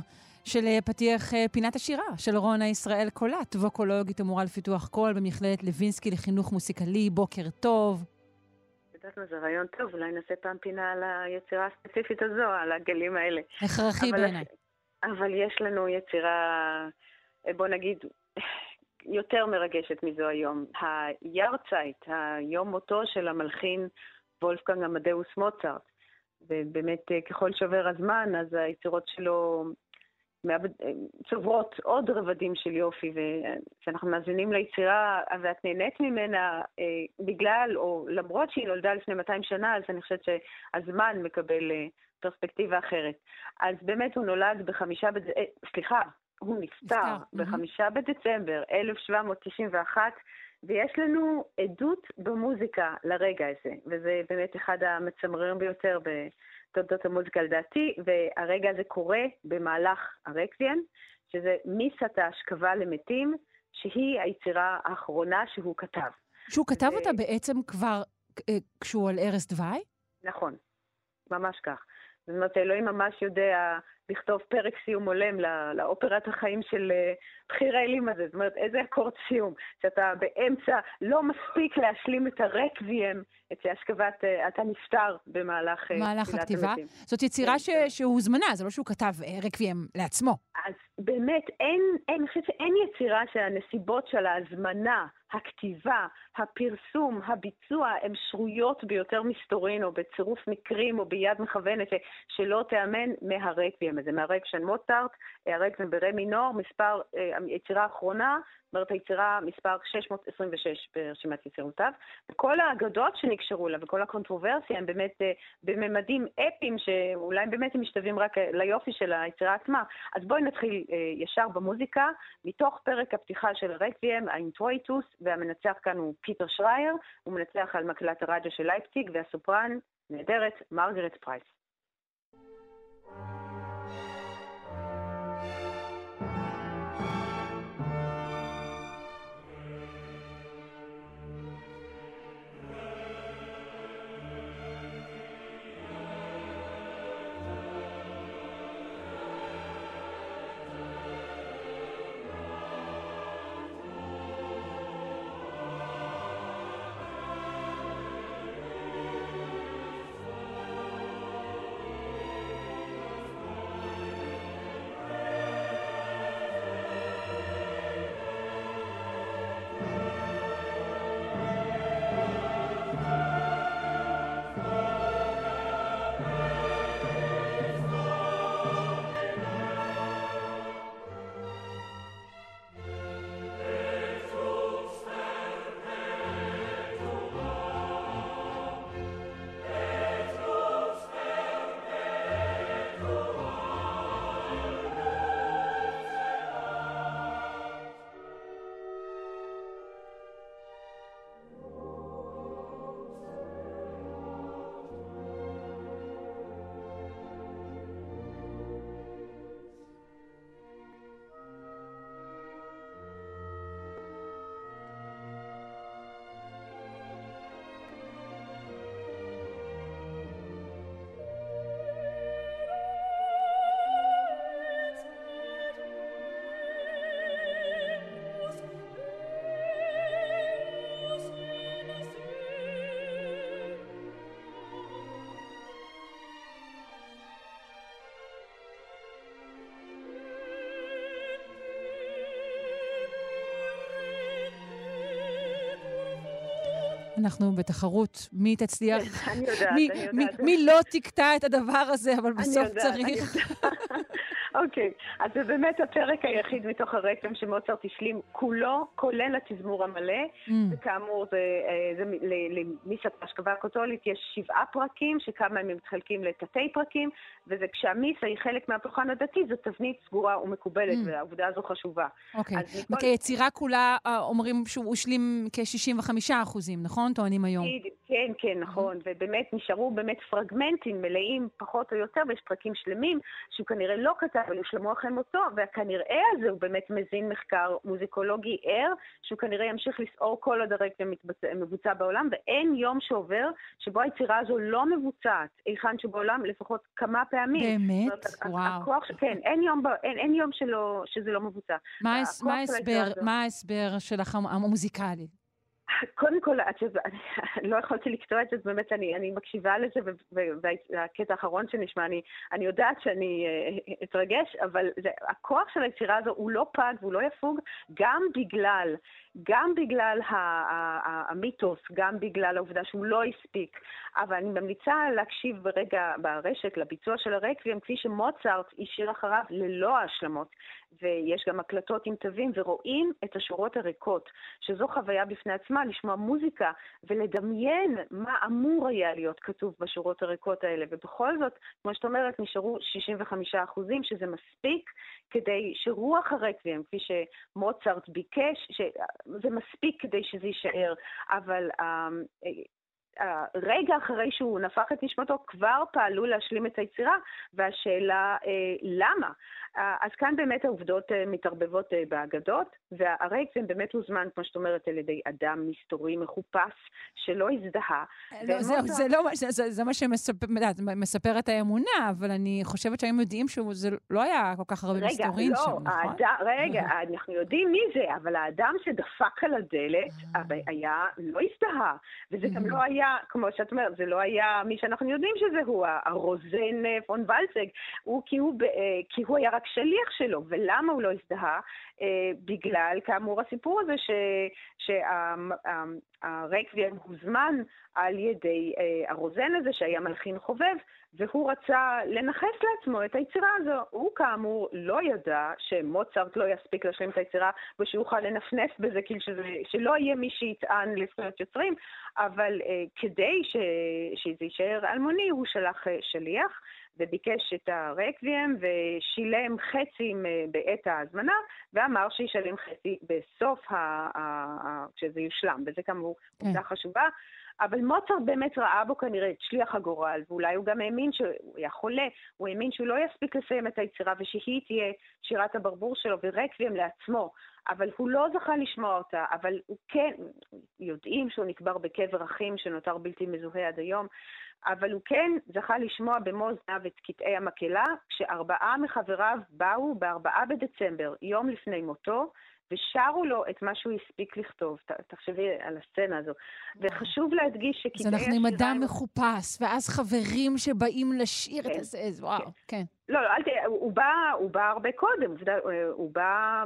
של אה, פתיח אה, פינת השירה של רונה ישראל קולט, ווקולוגית המורה לפיתוח קול במכללת לוינסקי לחינוך מוסיקלי. בוקר טוב. יודעת מה, זה רעיון טוב, אולי נעשה פעם פינה על היצירה הספציפית הזו, על הגלים האלה. הכרחי בעיניי. אבל יש לנו יצירה, אה, בוא נגיד, יותר מרגשת מזו היום. היארצייט, היום מותו של המלחין וולפגנג עמדאוס מוצרט. ובאמת אה, ככל שעובר הזמן, אז היצירות שלו מאבד, אה, צוברות עוד רבדים של יופי, וכשאנחנו מאזינים ליצירה ואת נהנית ממנה אה, בגלל, או למרות שהיא נולדה לפני 200 שנה, אז אני חושבת שהזמן מקבל פרספקטיבה אחרת. אז באמת הוא נולד בחמישה, בד... סליחה, הוא נפטר בחמישה בדצמבר 1791, ויש לנו עדות במוזיקה לרגע הזה, וזה באמת אחד המצמררים ביותר בתולדות המוזיקה לדעתי, והרגע הזה קורה במהלך הרקזיאן, שזה מיסת ההשכבה למתים, שהיא היצירה האחרונה שהוא כתב. שהוא כתב ו... אותה בעצם כבר אה, כשהוא על ערש דווי? נכון, ממש כך. זאת אומרת, אלוהים ממש יודע לכתוב פרק סיום הולם לאופרת החיים של אה, בחיר האלים הזה. זאת אומרת, איזה אקורד סיום, שאתה באמצע, לא מספיק להשלים את הרקוויאם, את השכבת, אה, אתה נפטר במהלך אה, מהלך הכתיבה. המתים. זאת יצירה כן, ש... כן. שהוזמנה, זה לא שהוא כתב רקוויאם לעצמו. אז באמת, אין, אין, אני חושבת שאין יצירה שהנסיבות של ההזמנה, הכתיבה, הפרסום, הביצוע, הן שרויות ביותר מסתורין, או בצירוף מקרים, או ביד מכוונת, שלא תיאמן מהרקוויאם הזה, מהרקשן מוטארט, הרקוויאם ברה מינור, מספר, היצירה האחרונה, זאת אומרת היצירה מספר 626 ברשימת יצירותיו, וכל האגדות שנקשרו לה וכל הקונטרוברסיה הם באמת uh, בממדים אפיים שאולי באמת הם משתווים רק ליופי של היצירה עצמה. אז בואי נתחיל ישר במוזיקה, מתוך פרק הפתיחה של הרקוויאם, האינטרויטוס, והמנצח כאן הוא פיטר שרייר, הוא מנצח על מקהלת הרדיו של לייפציג, והסופרן, נהדרת, מרגרט פרייס. אנחנו בתחרות מי תצליח, *laughs* אני יודעת, מי, אני יודעת. מי, מי לא תקטע את הדבר הזה, אבל אני בסוף יודעת, צריך... אוקיי, אז זה באמת הפרק היחיד מתוך הרקם שמוצרט השלים כולו, כולל התזמור המלא, Mm. וכאמור, זה, אה, זה, מ- ל- למיסת ההשכבה הקתולית יש שבעה פרקים, שכמה מהם מתחלקים לתתי פרקים, וזה כשהמיסה היא חלק מהפולחן הדתי, זו תבנית סגורה ומקובלת, Mm. והעובדה הזו חשובה. אוקיי. אז מכל- וכיצירה כולה אה, אומרים שהוא השלים כ-65 אחוזים, נכון? טוענים היום. כן, כן, נכון, ובאמת נשארו באמת פרגמנטים מלאים פחות או יותר, ויש פרקים שלמים שהוא כנראה לא כתב, אבל הושלמו אחרי מותו, והכנראה הזה הוא באמת מזין מחקר מוזיקולוגי ער, שהוא כנראה ימשיך לסעור כל עוד מתבצע- מבוצע בעולם, ואין יום שעובר שבו היצירה הזו לא מבוצעת היכן שבעולם לפחות כמה פעמים. באמת? זאת וואו. הכוח, כן, אין יום, ב- אין, אין יום שלא, שזה לא מבוצע. מה של ההסבר, שלך המ- המוזיקלי? קודם כל, את יודעת, אני לא יכולתי לקטוע את זה, באמת אני, אני מקשיבה לזה, והקטע האחרון שנשמע, אני, אני יודעת שאני אה, אתרגש, אבל זה, הכוח של היצירה הזו הוא לא פג והוא לא יפוג, גם בגלל, גם בגלל המיתוס, גם בגלל העובדה שהוא לא הספיק. אבל אני ממליצה להקשיב ברגע, ברשת, לביצוע של הרקבים, כפי שמוצרט השאיר אחריו ללא ההשלמות. ויש גם הקלטות עם תווים, ורואים את השורות הריקות, שזו חוויה בפני עצמה, לשמוע מוזיקה ולדמיין מה אמור היה להיות כתוב בשורות הריקות האלה. ובכל זאת, כמו שאת אומרת, נשארו 65 אחוזים, שזה מספיק כדי שרוח הרקבים, כפי שמוצרט ביקש, זה מספיק כדי שזה יישאר. אבל uh, רגע אחרי שהוא נפח את נשמתו, כבר פעלו להשלים את היצירה, והשאלה אה, למה. אז כאן באמת העובדות אה, מתערבבות אה, באגדות, והרקבים באמת הוזמן, כמו שאת אומרת, על ידי אדם מסתורי מחופש, שלא הזדהה. לא, זה, זה, לא, זה, זה, זה מה שמספר את האמונה, אבל אני חושבת שהיום יודעים שזה לא היה כל כך הרבה רגע, מסתורין לא, שם, נכון? האדם, רגע, אנחנו יודעים מי זה, אבל האדם שדפק על הדלת היה, לא הזדהה, וזה גם לא היה... כמו שאת אומרת, זה לא היה מי שאנחנו יודעים שזה הוא, הרוזן פון ולצג, הוא כי, הוא, כי הוא היה רק שליח שלו, ולמה הוא לא הזדהה? בגלל, כאמור, הסיפור הזה שהרקבים הוזמן על ידי הרוזן הזה שהיה מלחין חובב, והוא רצה לנכס לעצמו את היצירה הזו. הוא כאמור לא ידע שמוצרט לא יספיק להשלים את היצירה ושיוכל לנפנף בזה, כאילו שזה, שלא יהיה מי שיטען לזכויות יוצרים, אבל uh, כדי ש, שזה יישאר אלמוני, הוא שלח uh, שליח. וביקש את הרקבים ושילם חצי בעת ההזמנה, ואמר שישלם חצי בסוף, ה- ה- ה- כשזה יושלם, וזה כאמור עובדה כן. חשובה. אבל מוצרט באמת ראה בו כנראה את שליח הגורל, ואולי הוא גם האמין שהוא היה חולה, הוא האמין שהוא לא יספיק לסיים את היצירה ושהיא תהיה שירת הברבור שלו ורקבים לעצמו. אבל הוא לא זכה לשמוע אותה, אבל הוא כן, יודעים שהוא נקבר בקבר אחים שנותר בלתי מזוהה עד היום, אבל הוא כן זכה לשמוע במו אוזניו את קטעי המקהלה, כשארבעה מחבריו באו בארבעה בדצמבר, יום לפני מותו, ושרו לו את מה שהוא הספיק לכתוב. תחשבי על הסצנה הזו. וחשוב להדגיש שקטעי השירה... אז אנחנו עם אדם מחופש, ואז חברים שבאים לשיר כן, את זה, וואו, כן. לא, לא, אל תראה, הוא בא, הוא בא הרבה קודם, הוא בא,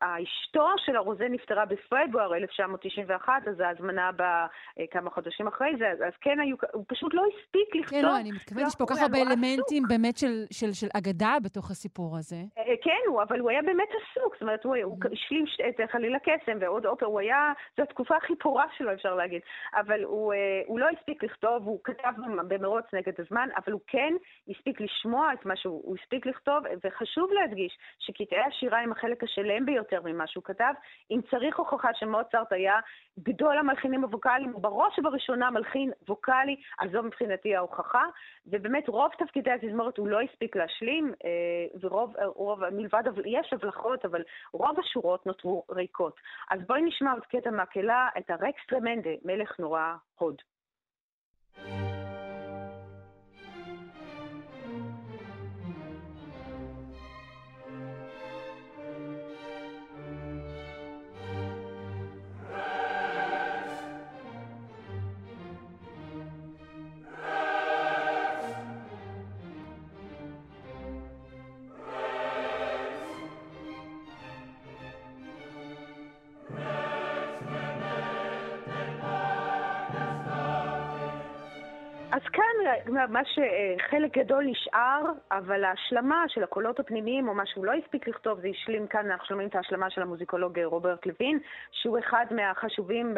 אשתו של הרוזן נפטרה בפברואר 1991, אז ההזמנה באה כמה חודשים אחרי זה, אז כן היו, הוא פשוט לא הספיק לכתוב. כן, לא, אני מתכוונת, יש פה כל כך הרבה אלמנטים באמת של, של, של אגדה בתוך הסיפור הזה. כן, הוא, אבל הוא היה באמת עסוק, זאת אומרת, הוא, הוא השלים את חליל הקסם ועוד אופר, הוא היה, זו התקופה הכי פורה שלו, אפשר להגיד, אבל הוא, הוא לא הספיק לכתוב, הוא כתב במרוץ נגד הזמן, אבל הוא כן הספיק לשמוע את מה שהוא... הוא הספיק לכתוב, וחשוב להדגיש שקטעי השירה הם החלק השלם ביותר ממה שהוא כתב. אם צריך הוכחה שמוצרט היה גדול המלחינים הווקאליים, הוא בראש ובראשונה מלחין ווקאלי, אז זו מבחינתי ההוכחה. ובאמת רוב תפקידי התזמורת הוא לא הספיק להשלים, ורוב, רוב, מלבד, יש הבלחות, אבל רוב השורות נותרו ריקות. אז בואי נשמע עוד קטע מהקהלה, את הרקס טרמנדה, מלך נורא הוד. אז כאן מה שחלק גדול נשאר, אבל ההשלמה של הקולות הפנימיים, או מה שהוא לא הספיק לכתוב, זה השלים כאן, אנחנו שומעים את ההשלמה של המוזיקולוג רוברט לוין, שהוא אחד מהחשובים,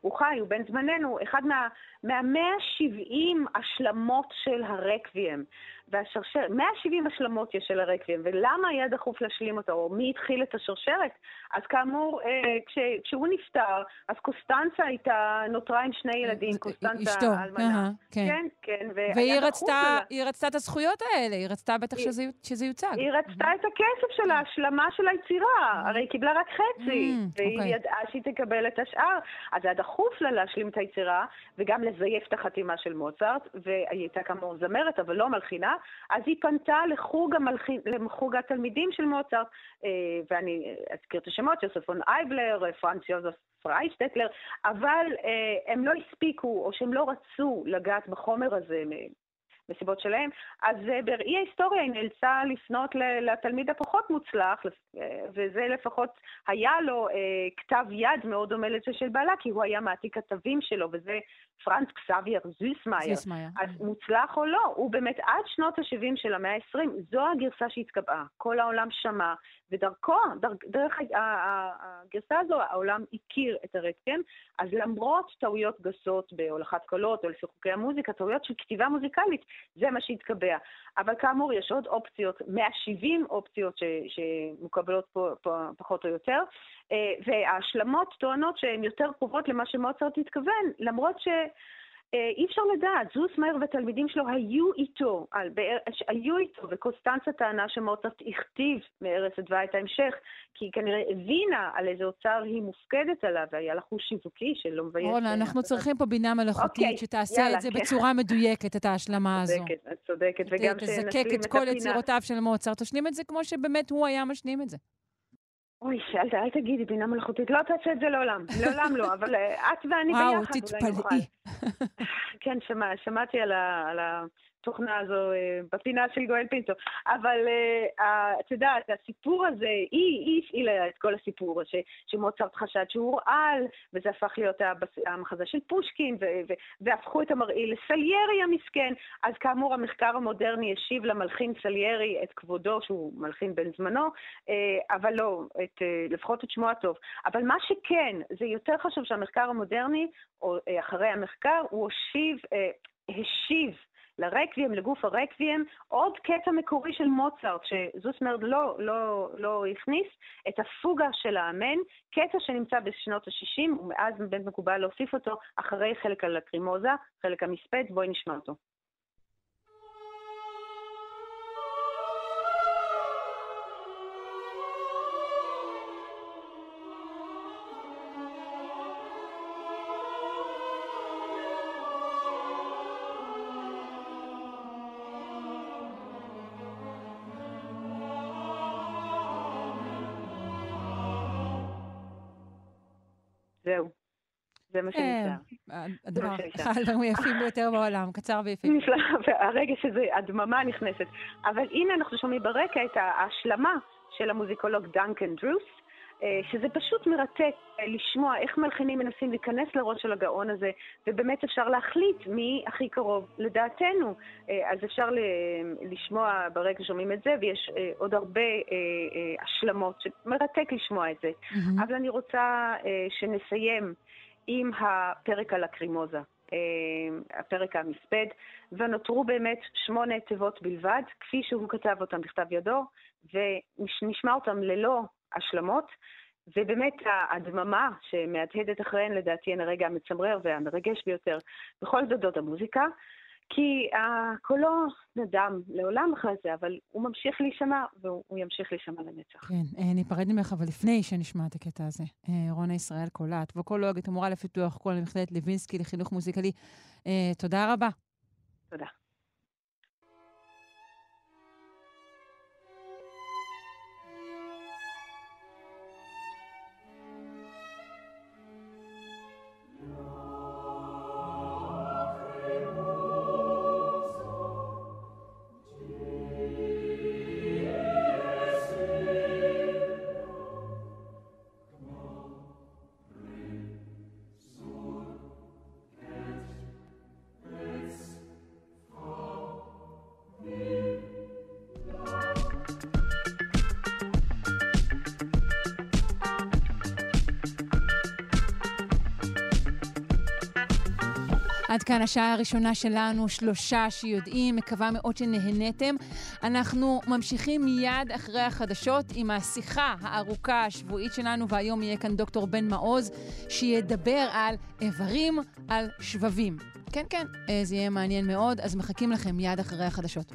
הוא חי, הוא בן זמננו, אחד מה, מה-170 השלמות של הרקוויאם. והשרשרת, 170 השלמות יש של הרקבים, ולמה היה דחוף להשלים אותו, או מי התחיל את השרשרת? אז כאמור, אה, כש, כשהוא נפטר, אז קוסטנצה הייתה, נותרה עם שני ילדים, אה, קוסטנצה אשתו, אלמנה. Uh-huh, כן. כן, כן, והיא רצתה, היא רצתה את הזכויות האלה, היא רצתה בטח היא, שזה, שזה יוצג. היא רצתה את הכסף של ההשלמה של היצירה, הרי היא קיבלה רק חצי, mm, והיא אוקיי. ידעה שהיא תקבל את השאר. אז היה דחוף לה להשלים את היצירה, וגם לזייף את החתימה של מוצרט, והיא הייתה כאמור זמרת, אבל לא מלחינה, אז היא פנתה לחוג, המלחין, לחוג התלמידים של מוצרט, אה, ואני אזכיר את השמות, יוספון אייבלר, פרנץ יוזף פריישטטלר, אבל אה, הם לא הספיקו, או שהם לא רצו לגעת בחומר הזה מסיבות שלהם, אז אה, בראי ההיסטוריה היא נאלצה לפנות לתלמיד הפחות מוצלח, וזה לפחות היה לו כתב יד מאוד דומה לזה של בעלה, כי הוא היה מעתיק כתבים שלו, וזה פרנץ קסבייר זיסמאייר. זיסמאייר. אז מוצלח או לא, הוא באמת עד שנות ה-70 של המאה ה-20, זו הגרסה שהתקבעה. כל העולם שמע, ודרכו, דר, דרך הגרסה הזו, העולם הכיר את הרקטם, אז למרות טעויות גסות בהולכת קולות או לשיחוקי המוזיקה, טעויות של כתיבה מוזיקלית, זה מה שהתקבע. אבל כאמור, יש עוד אופציות, 170 אופציות ש, שמקבלות פה, פה פחות או יותר, וההשלמות טוענות שהן יותר קרובות למה שמוצרט התכוון, למרות ש... אה, אי אפשר לדעת, זוס מאיר ותלמידים שלו היו איתו, על, היו איתו, וקוסטנצה טענה שמוצרט הכתיב מארץ אדווה את ההמשך, כי היא כנראה הבינה על איזה אוצר היא מופקדת עליו, והיה לה חוש שיווקי שלא מבייש... רונה, אנחנו צריכים פה בינה מלאכותית אוקיי, שתעשה יאללה, את זה כן. בצורה מדויקת, את ההשלמה הזו. צודקת, את צודקת, וגם שנשלים את הפינה. תזקק את כל יצירותיו של מוצרט, תשלים את זה כמו שבאמת הוא היה משלים את זה. אוי, אל, אל תגידי בינה מלאכותית, לא תעשה את זה לעולם, לעולם לא, אבל אה, את ואני ביחד אולי נוכל. וואו, תתפלאי. כן, שמע, שמעתי על, ה, על התוכנה הזו אה, בפינה של גואל פינטו, אבל אה, את יודעת, הסיפור הזה, היא, היא הפעילה את כל הסיפור, ש, שמוצרט חשד שהוא הורעל, וזה הפך להיות המחזה של פושקין, ו, ו, והפכו את המרעיל לסליירי המסכן, אז כאמור המחקר המודרני השיב למלחין סליירי את כבודו, שהוא מלחין בן זמנו, אבל לא, את, לפחות את שמו הטוב. אבל מה שכן, זה יותר חשוב שהמחקר המודרני, או אחרי המחקר, הוא הושיב, השיב לרקבים, לגוף הרקבים, עוד קטע מקורי של מוצרט, שזוסמרד לא, לא, לא הכניס, את הפוגה של האמן, קטע שנמצא בשנות ה-60, ומאז באמת מקובל להוסיף אותו אחרי חלק הלקרימוזה, חלק המספד, בואי נשמע אותו. זה מה שנשאר. הדבר, אחד הדברים היפים ביותר בעולם, קצר ויפה. נפלא, והרגע שזה, הדממה נכנסת. אבל הנה אנחנו שומעים ברקע את ההשלמה של המוזיקולוג דנקן דרוס, אה, שזה פשוט מרתק אה, לשמוע איך מלחינים מנסים להיכנס לראש של הגאון הזה, ובאמת אפשר להחליט מי הכי קרוב לדעתנו. אה, אז אפשר לשמוע ברגע שומעים את זה, ויש עוד הרבה השלמות שמרתק לשמוע את זה. Mm-hmm. אבל אני רוצה שנסיים עם הפרק על הקרימוזה. הפרק המספד, ונותרו באמת שמונה תיבות בלבד, כפי שהוא כתב אותם בכתב ידו, ונשמע אותם ללא השלמות, ובאמת הדממה שמהדהדת אחריהן לדעתי הן הרגע המצמרר והמרגש ביותר בכל דודות המוזיקה, כי קולו נדם לעולם אחרי זה, אבל הוא ממשיך להישמע, והוא ימשיך להישמע לנצח. כן, אה, ניפרד ממך, אבל לפני שנשמע את הקטע הזה, אה, רונה ישראל קולט, ווקולוגית, המורה לפיתוח קול למכללת לוינסקי לחינוך מוזיקלי, אה, תודה רבה. תודה. עד כאן השעה הראשונה שלנו, שלושה שיודעים, מקווה מאוד שנהנתם. אנחנו ממשיכים מיד אחרי החדשות עם השיחה הארוכה השבועית שלנו, והיום יהיה כאן דוקטור בן מעוז, שידבר על איברים, על שבבים. כן, כן, אה, זה יהיה מעניין מאוד, אז מחכים לכם מיד אחרי החדשות.